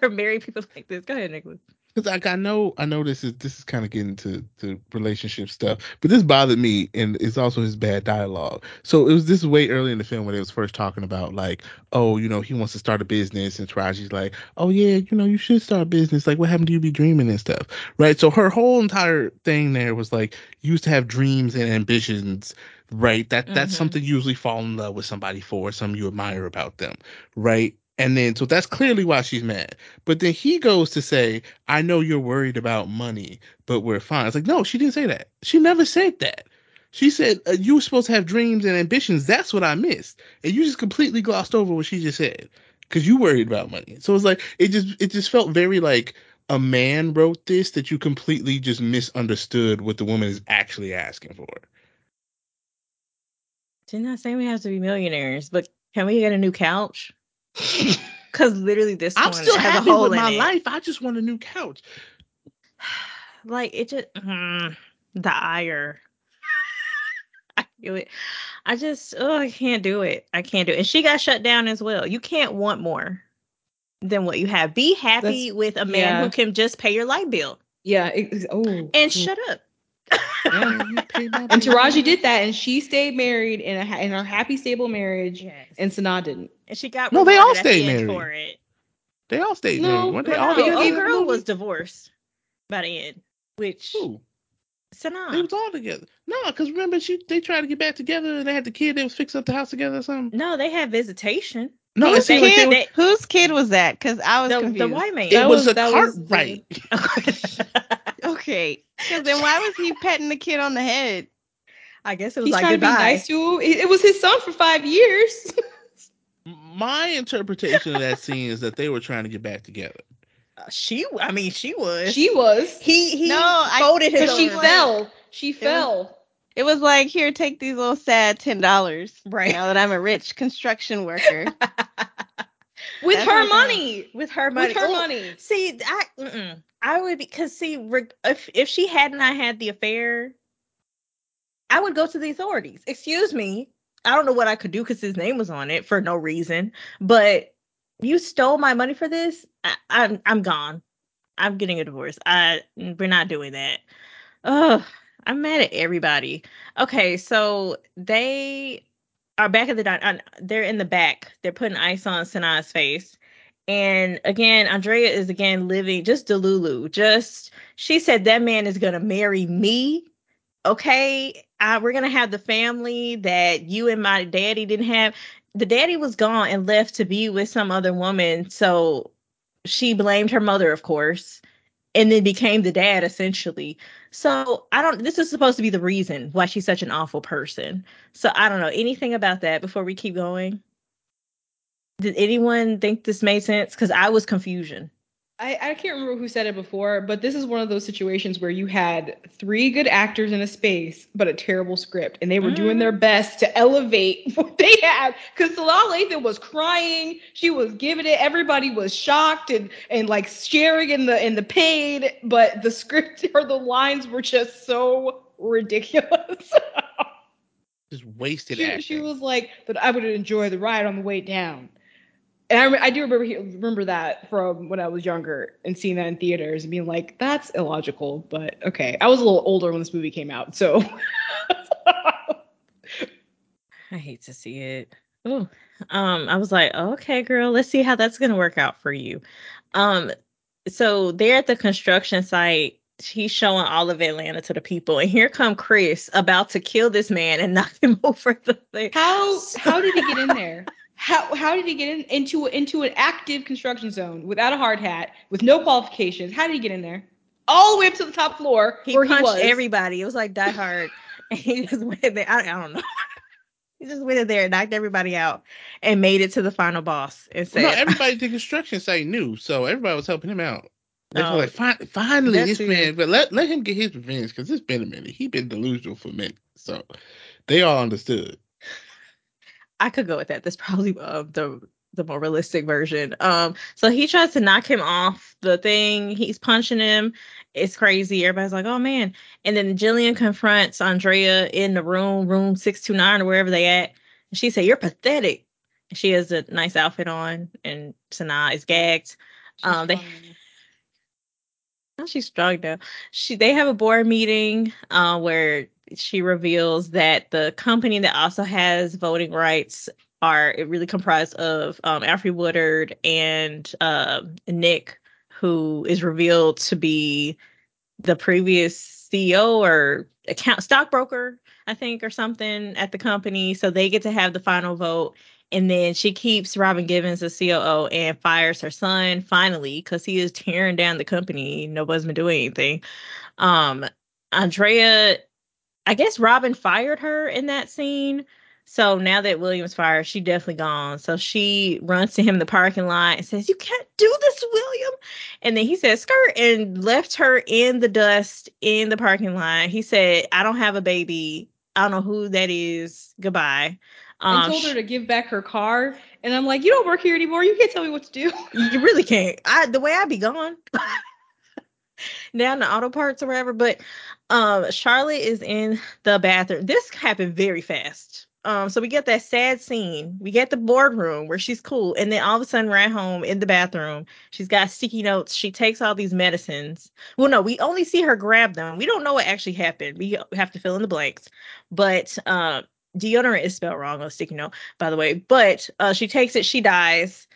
or marry people like this. Go ahead, Nicholas. Because like I know, I know this is this is kind of getting to to relationship stuff, but this bothered me, and it's also his bad dialogue. So it was this way early in the film when they was first talking about like, oh, you know, he wants to start a business, and Taraji's like, oh yeah, you know, you should start a business. Like, what happened to you be dreaming and stuff, right? So her whole entire thing there was like, you used to have dreams and ambitions, right? That that's Mhm. something you usually fall in love with somebody for, something you admire about them, right? And then so that's clearly why she's mad. But then he goes to say, I know you're worried about money, but we're fine. It's like, no, she didn't say that. She never said that. She said, uh, you were supposed to have dreams and ambitions. That's what I missed. And you just completely glossed over what she just said because you worried about money. So it's like, it just, it just felt very like a man wrote this that you completely just misunderstood what the woman is actually asking for. Didn't I say we have to be millionaires? But can we get a new couch? Because literally, this I'm still has happy a hole with my it. life. I just want a new couch. Like it just mm, the ire. I feel it. I just oh I can't do it. I can't do it. And she got shut down as well. You can't want more than what you have. Be happy That's- with a man yeah. who can just pay your light bill Yeah. It, oh. and shut up. And Taraji did that, and she stayed married in a in her happy, stable marriage, Yes. and Sanaa didn't. And she got No, they all rewarded at the stayed married. for it. They all stayed No, married. weren't they But all no, together old the oh, girl movie? was divorced by the end, which Who? They was all together. No, because remember she they tried to get back together and they had the kid. They was fixing up the house together or something. No, they had visitation. No, it whose seemed like they kid? were, they- whose kid was that? Because I was The, confused. the white man. it That was, was- a that cart was the- right. Okay. Because then why was he petting the kid on the head? I guess it was He's like trying goodbye. to be nice to him. It, it was his son for five years. My interpretation of that scene is that they were trying to get back together. Uh, she, I mean, she was. she was. he he No, I- folded his she arms. fell. She was- fell. It was like, here, take these little sad ten dollars. Right. Now that I'm a rich construction worker. With That's her money. with her money. With her Ooh, money. See, I mm-mm. I would because see if if she had not I had the affair, I would go to the authorities. Excuse me. I don't know what I could do because his name was on it for no reason. But you stole my money for this. I, I'm I'm gone. I'm getting a divorce. I we're not doing that. Ugh, I'm mad at everybody. Okay, so they are back at the diner. They're in the back. They're putting ice on Sanaa's face. And again, Andrea is again living just Delulu. Just she said that man is gonna marry me. Okay, uh, we're gonna have the family that you and my daddy didn't have. The daddy was gone and left to be with some other woman. So she blamed her mother, of course, and then became the dad essentially. So I don't. This is supposed to be the reason why she's such an awful person. So I don't know anything about that. Before we keep going, did anyone think this made sense? Because I was confusion. I, I can't remember who said it before, but this is one of those situations where you had three good actors in a space, but a terrible script, and they were mm. doing their best to elevate what they had. Because Sanaa Lathan was crying, she was giving it, everybody was shocked and and like sharing in the in the pain, but the script or the lines were just so ridiculous. just wasted. She, she was like, "That I would enjoy the ride on the way down." And I, I do remember remember that from when I was younger and seeing that in theaters and being like, that's illogical. But okay, I was a little older when this movie came out, so. I hate to see it. Oh, um, I was like, okay, girl, let's see how that's gonna work out for you. Um, so they're at the construction site. He's showing all of Atlanta to the people, and here come Chris about to kill this man and knock him over the thing. How how did he get in there? How how did he get in, into into an active construction zone without a hard hat, with no qualifications? How did he get in there? All the way up to the top floor. He punched he everybody. It was like Die Hard, and he just went there. I, I don't know. he just went in there and knocked everybody out and made it to the final boss and said, well, "No, everybody at the construction site knew, so everybody was helping him out." They oh, like, finally, this man, but let let him get his revenge because it's been a minute. He been delusional for a minute, so they all understood. I could go with that. That's probably uh, the the more realistic version. Um, so he tries to knock him off the thing. He's punching him. It's crazy. Everybody's like, "Oh man!" And then Jillian confronts Andrea in the room, room six two nine or wherever they at. And she said, "You're pathetic." And she has a nice outfit on, and Sanaa is gagged. Um, they. She's strong now. She they have a board meeting uh, where she reveals that the company that also has voting rights are really comprised of um, Alfre Woodard and uh, Nick, who is revealed to be the previous CEO or account stockbroker, I think, or something at the company. So they get to have the final vote. And then she keeps Robin Givens as COO and fires her son finally because he is tearing down the company. Nobody's been doing anything. Um, Andrea I guess Robin fired her in that scene. So now that William's fired, she definitely gone. So she runs to him in the parking lot and says, You can't do this, William. And then he says, Skirt, and left her in the dust in the parking lot. He said, I don't have a baby. I don't know who that is. Goodbye. Um, and told her to give back her car. And I'm like, You don't work here anymore. You can't tell me what to do. You really can't. I the way I be gone. down the auto parts or whatever. But um, Charlotte is in the bathroom. This happened very fast. Um, so we get that sad scene. We get the boardroom where she's cool, and then all of a sudden at home in the bathroom. She's got sticky notes. She takes all these medicines. Well, no, we only see her grab them. We don't know what actually happened. We have to fill in the blanks. But uh, deodorant is spelled wrong on a sticky note, by the way. But uh, she takes it. She dies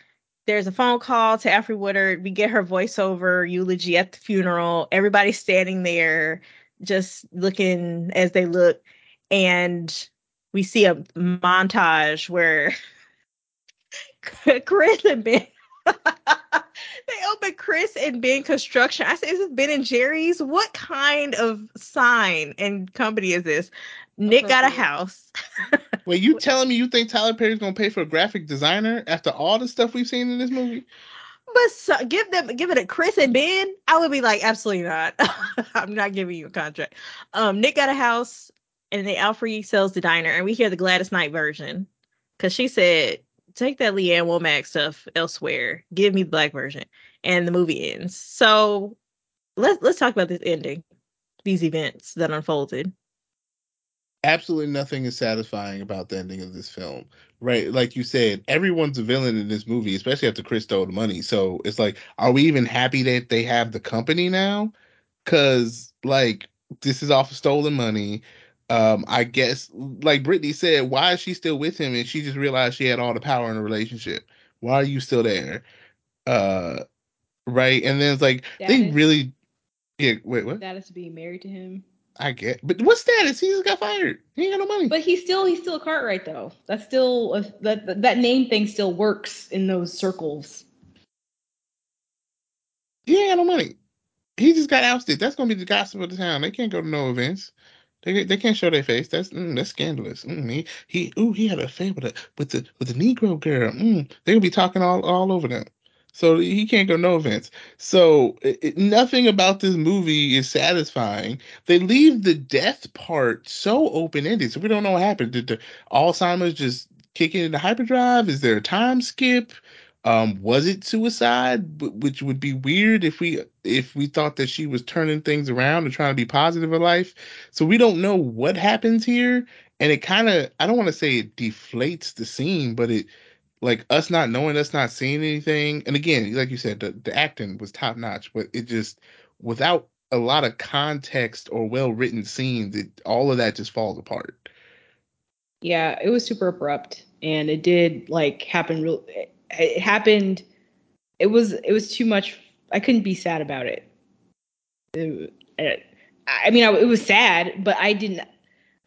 there's a phone call to Alfre Woodard. We get her voiceover eulogy at the funeral. Everybody's standing there, just looking as they look, and we see a montage where Chris and Ben. they open Chris and Ben Construction. I said, "Is this Ben and Jerry's? What kind of sign and company is this?" Nick got a house. Wait, you telling me you think Tyler Perry's gonna pay for a graphic designer after all the stuff we've seen in this movie? But so, give them, give it a Chris and Ben. I would be like, absolutely not. I'm not giving you a contract. Um, Nick got a house, and the Alfre sells the diner, and we hear the Gladys Knight version because she said, "Take that Lee Ann Womack stuff elsewhere. Give me the black version." And the movie ends. So let's let's talk about this ending, these events that unfolded. Absolutely nothing is satisfying about the ending of this film. Right, like you said, everyone's a villain in this movie, especially after Chris stole the money. So it's like, are we even happy that they have the company now? Because like this is off of stolen money. Um, I guess, like Brittany said, why is she still with him? And she just realized she had all the power in the relationship. Why are you still there? Uh, right. And then it's like they really, yeah. Wait, what? That is of being married to him. I get, but what status? He just got fired. He ain't got no money. But he's still he's still a Cartwright though. That's still a, that that- name thing still works in those circles. he ain't got no money. He just got ousted. That's gonna be the gossip of the town. They can't go to no events. They they can't show their face. That's mm, that's scandalous. Mm, he he ooh he had a affair with the with the with the Negro girl. Mm, they're gonna be talking all all over them. So he can't go no events. So it, nothing about this movie is satisfying. They leave the death part so open ended. So we don't know what happened. Did the Alzheimer's just kick into hyperdrive? Is there a time skip? Um, was it suicide? Wh- Which would be weird if we if we thought that she was turning things around and trying to be positive in life. So we don't know what happens here, and it kind of I don't want to say it deflates the scene, but it like us not knowing, us not seeing anything. And again, like you said, the, the acting was top notch, but it just without a lot of context or well written scenes, it all of that just falls apart. Yeah, it was super abrupt, and it did like happen. Real, it, it happened. It was it was too much. I couldn't be sad about it. It- it- I mean, I, it was sad, but I didn't.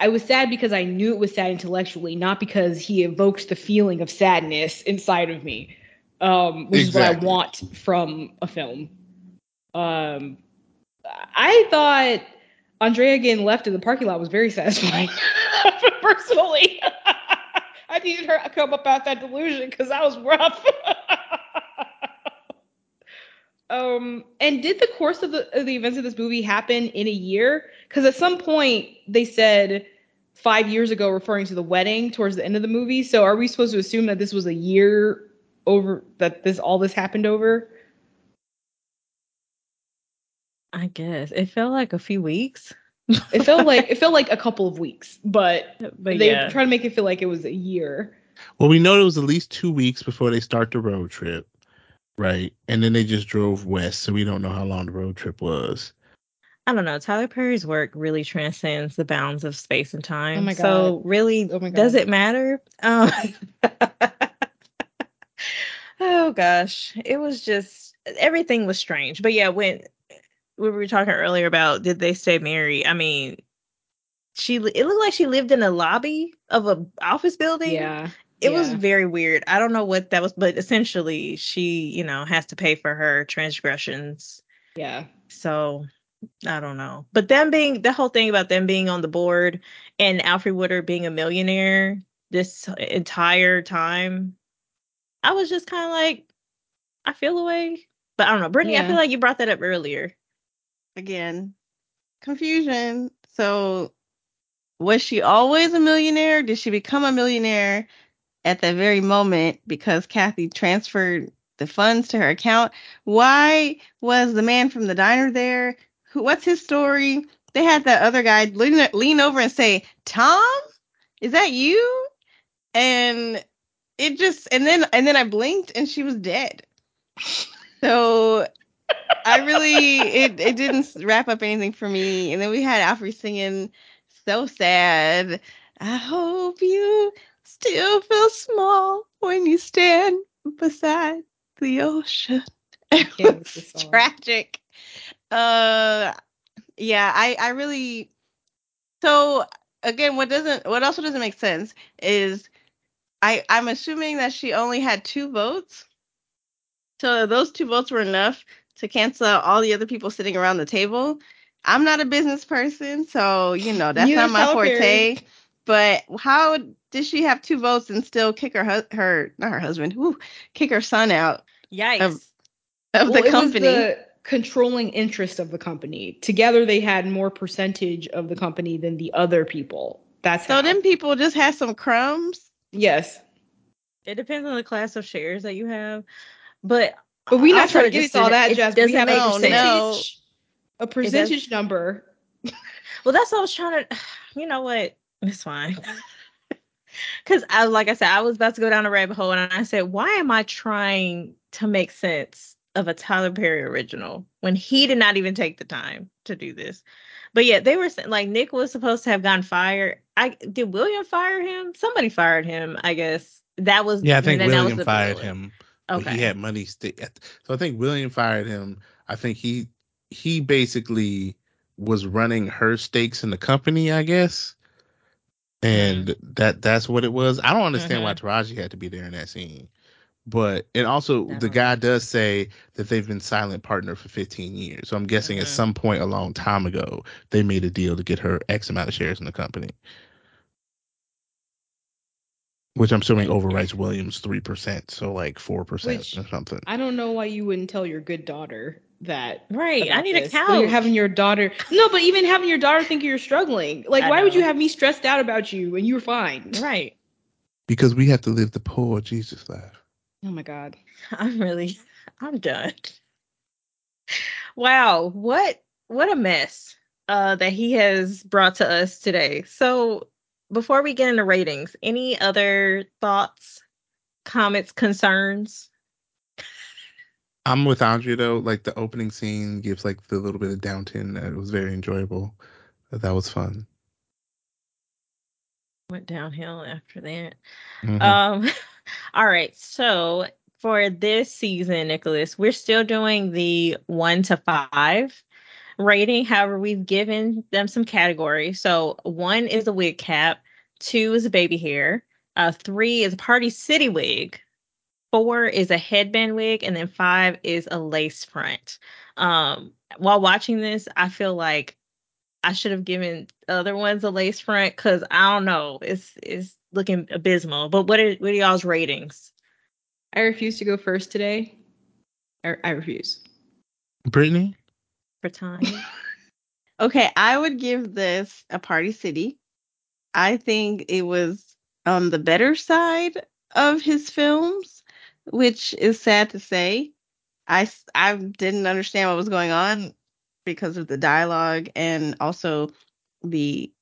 I was sad because I knew it was sad intellectually, not because he evoked the feeling of sadness inside of me, um, which is what I want from a film. Um, I thought Andrea getting left in the parking lot was very satisfying. Personally, I needed her to come up out that delusion because that was rough. um, and did the course of the, of the events of this movie happen in a year? Because at some point they said five years ago, referring to the wedding towards the end of the movie. So are we supposed to assume that this was a year over that this all this happened over? I guess it felt like a few weeks, It felt like it felt like a couple of weeks, but but they yeah, try to make it feel like it was a year. Well, we know it was at least two weeks before they start the road trip, right? And then they just drove west, so we don't know how long the road trip was. I don't know. Tyler Perry's work really transcends the bounds of space and time. Oh my God. So really, Oh my God. does it matter? Um, oh gosh, it was just everything was strange. But yeah, when we were talking earlier about did they stay married? I mean, she it looked like she lived in a lobby of a office building. Yeah. It was very weird. I don't know what that was, but essentially she, you know, has to pay for her transgressions. Yeah. So I don't know. But them being the whole thing about them being on the board and Alfre Woodard being a millionaire this entire time, I was just kind of like, I feel away. But I don't know. Brittany, I feel like you brought that up earlier. Again, confusion. So, was she always a millionaire? Did she become a millionaire at that very moment because Kathy transferred the funds to her account? Why was the man from the diner there? Who? What's his story? They had that other guy lean, lean over and say, "Tom, is that you?" And it just and then and then I blinked and she was dead. So I really it it didn't wrap up anything for me. And then we had Alfre singing so sad. I hope you still feel small when you stand beside the ocean. It was tragic. Uh yeah, I I really so again what doesn't what also doesn't make sense is I I'm assuming that she only had two votes. So those two votes were enough to cancel out all the other people sitting around the table. I'm not a business person, so you know that's Neither not my forte. But how did she have two votes and still kick her hu- her not her husband, whoo, kick her son out Yikes. Um, of Well, the it company? was the controlling interest of the company. Together, they had more percentage of the company than the other people. That's So how. them people just had some crumbs. yes, it depends on the class of shares that you have. But but we not trying to it get into all that, it We doesn't have a make No, percentage, no. a percentage number. Well, that's what I was trying to. You know what? It's fine. Because I, like I said, I was about to go down a rabbit hole, and I said, "Why am I trying to make sense of a Tyler Perry original when he did not even take the time to do this?" But yeah, they were like Nick was supposed to have gotten fired. I did William fire him? Somebody fired him, I guess. That was Yeah, I think and that was William fired him. Okay. He had money. St- so I think William fired him. I think he he basically was running her stakes in the company, I guess. And Mm-hmm. that that's what it was. I don't understand why Taraji had to be there in that scene. But and also I the guy does say that they've been silent partner for 15 years. So I'm guessing at Mhm. some point a long time ago they made a deal to get her X amount of shares in the company. Which I'm assuming overwrites Williams three percent, so like four percent Which- or something. I don't know why you wouldn't tell your good daughter that. Right. I about need a this. When you're having your daughter. No, but even having your daughter think you're struggling. Like, I why would you have me stressed out about you when you were fine? Right. Because we have to live the poor Jesus life. Oh my god. I'm really I'm done. Wow, what what a mess uh that he has brought to us today. So before we get into ratings, any other thoughts, comments, concerns? I'm with Andrea though. Like the opening scene gives like the little bit of downton. It was very enjoyable. That was fun. Went downhill after that. Mhm. Um all right, so for this season, Nicholas, we're still doing the one to five rating. However, we've given them some categories. So one is a wig cap, two is a baby hair, uh, three is a party city wig, four is a headband wig, and then five is a lace front. Um, while watching this, I feel like I should have given other ones a lace front because I don't know, it's it's looking abysmal. But what are what are y'all's ratings? I refuse to go first today. I, I refuse. Brittany, For time, Okay, I would give this a Party City. I think it was on the better side of his films, which is sad to say. I I didn't understand what was going on because of the dialogue and also the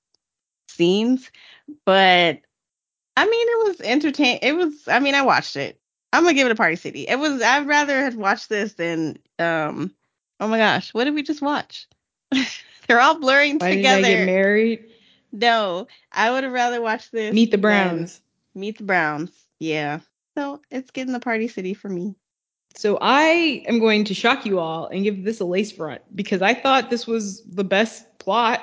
scenes, but I mean, it was entertain. It was. I mean, I watched it. I'm gonna give it a Party City. It was. I'd rather have watched this than. Um. Oh my gosh, what did we just watch? They're all blurring Why together. did I get married? No, I would have rather watched this. Meet the Browns. Meet the Browns. Yeah. So it's getting the Party City for me. So I am going to shock you all and give this a lace front because I thought this was the best plot.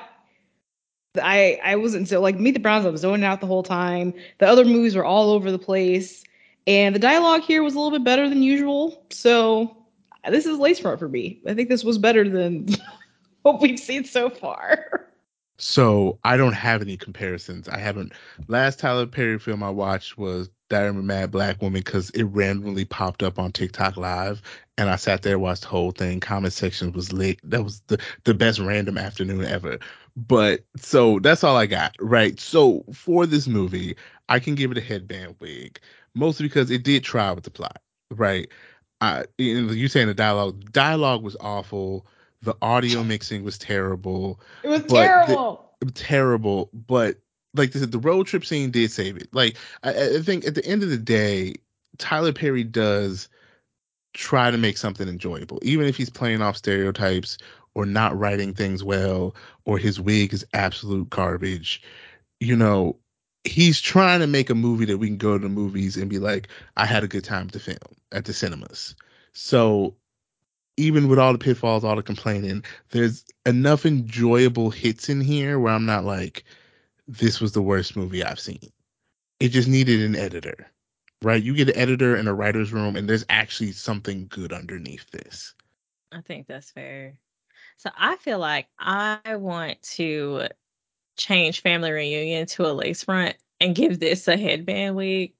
I I wasn't so like Meet the Browns. I was zoning out the whole time. The other movies were all over the place, and the dialogue here was a little bit better than usual. So this is lace front for me. I think this was better than what we've seen so far. So I don't have any comparisons. I haven't. Last Tyler Perry film I watched was Diary of a Mad Black Woman because it randomly popped up on TikTok Live, and I sat there watched the whole thing. Comment section was lit. That was the the best random afternoon ever. But so that's all I got. Right. So for this movie, I can give it a headband wig, mostly because it did try with the plot. Right. I you, know, you saying the dialogue dialogue was awful. The audio mixing was terrible It was But the- terrible. terrible, but like the, the road trip scene did save it. Like I, I think at the end of the day, Tyler Perry does try to make something enjoyable, even if he's playing off stereotypes or not writing things well, or his wig is absolute garbage. You know, he's trying to make a movie that we can go to the movies and be like, I had a good time to film at the cinemas. So even with all the pitfalls, all the complaining, there's enough enjoyable hits in here where I'm not like, this was the worst movie I've seen. It just needed an editor, right? You get an editor in a writer's room, and there's actually something good underneath this. I think that's fair. So I feel like I want to change Family Reunion to a lace front and give this a headband wig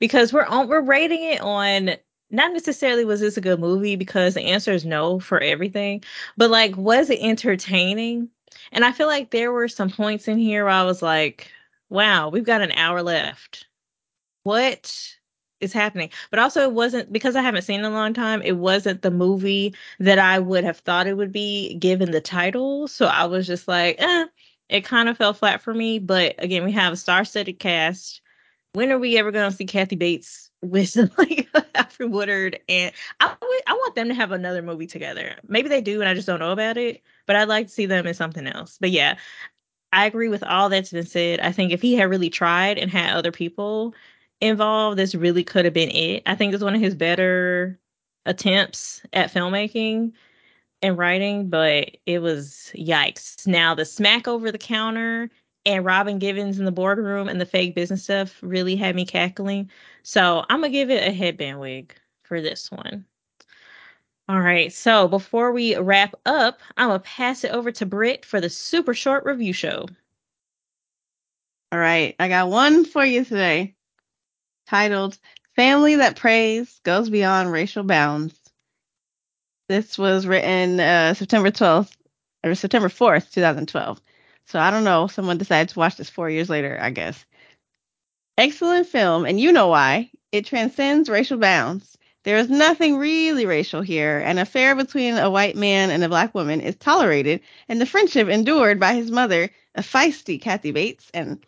because we're on we're rating it on not necessarily was this a good movie because the answer is no for everything, but like was it entertaining? And I feel like there were some points in here where I was like, wow, we've got an hour left. What is happening? But also it wasn't because I haven't seen in a long time, it wasn't the movie that I would have thought it would be given the title. So I was just like, eh, it kind of fell flat for me. But again, we have a star-studded cast. When are we ever going to see Kathy Bates with like Alfre Woodard? And I, I want them to have another movie together. Maybe they do, and I just don't know about it. But I'd like to see them in something else. But yeah, I agree with all that's been said. I think if he had really tried and had other people involved, this really could have been it. I think it's one of his better attempts at filmmaking and writing, but it was yikes. Now the smack over the counter and Robin Givens in the boardroom and the fake business stuff really had me cackling. So I'm gonna give it a headband wig for this one. All right, so before we wrap up, I'm gonna pass it over to Britt for the super short review show. All right, I got one for you today titled Family That Preys Goes Beyond Racial Bounds. This was written uh, September 12th or September 4th, 2012. So I don't know. Someone decided to watch this four years later, I guess. Excellent film, and you know why. It transcends racial bounds. There is nothing really racial here. An affair between a white man and a black woman is tolerated, and the friendship endured by his mother, a feisty Kathy Bates, and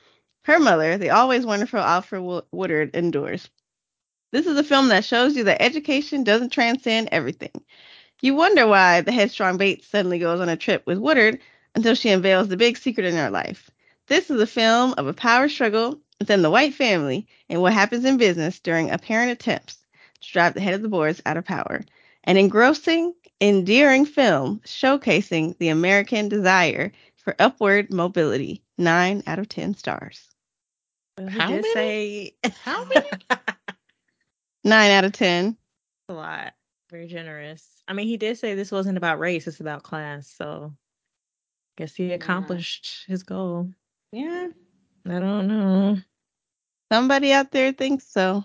her mother, the always wonderful Alfre Woodard, endures. This is a film that shows you that education doesn't transcend everything. You wonder why the headstrong Bates suddenly goes on a trip with Woodard until she unveils the big secret in her life. This is a film of a power struggle within the white family and what happens in business during apparent attempts to drive the head of the boards out of power. An engrossing, endearing film showcasing the American desire for upward mobility. Nine out of ten stars. Well, How did many? say How many? Nine out of ten. a lot. Very generous. I mean, he did say this wasn't about race; it's about class. So, I guess he accomplished his goal. Yeah. I don't know, Somebody out there thinks so.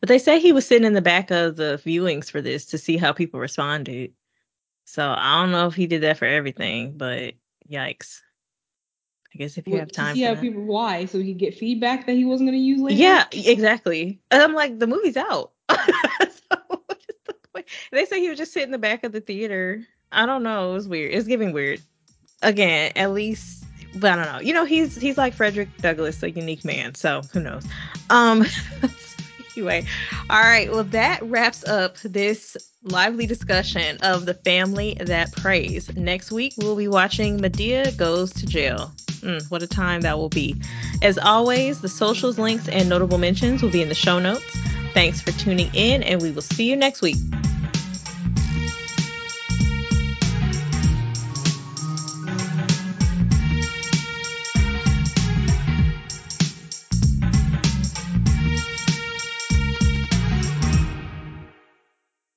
but they say he was sitting in the back of the viewings for this to see how people responded. So I don't know if he did that for everything, but yikes. I guess if you What- have time Yeah, for how that. people why, so he could get feedback that he wasn't gonna use later. Yeah, exactly. And I'm like, the movie's out. so what is the point? They say he was just sitting in the back of the theater. I don't know. It was weird. It's giving weird. Again, at least, but I don't know. You know, he's he's like Frederick Douglass, a unique man. So who knows? Um. anyway, all right. Well, that wraps up this lively discussion of the family that preys. Next week, we'll be watching Madea Goes to Jail. Mm, what a time that will be. As always, the socials links and notable mentions will be in the show notes. Thanks for tuning in, and we will see you next week.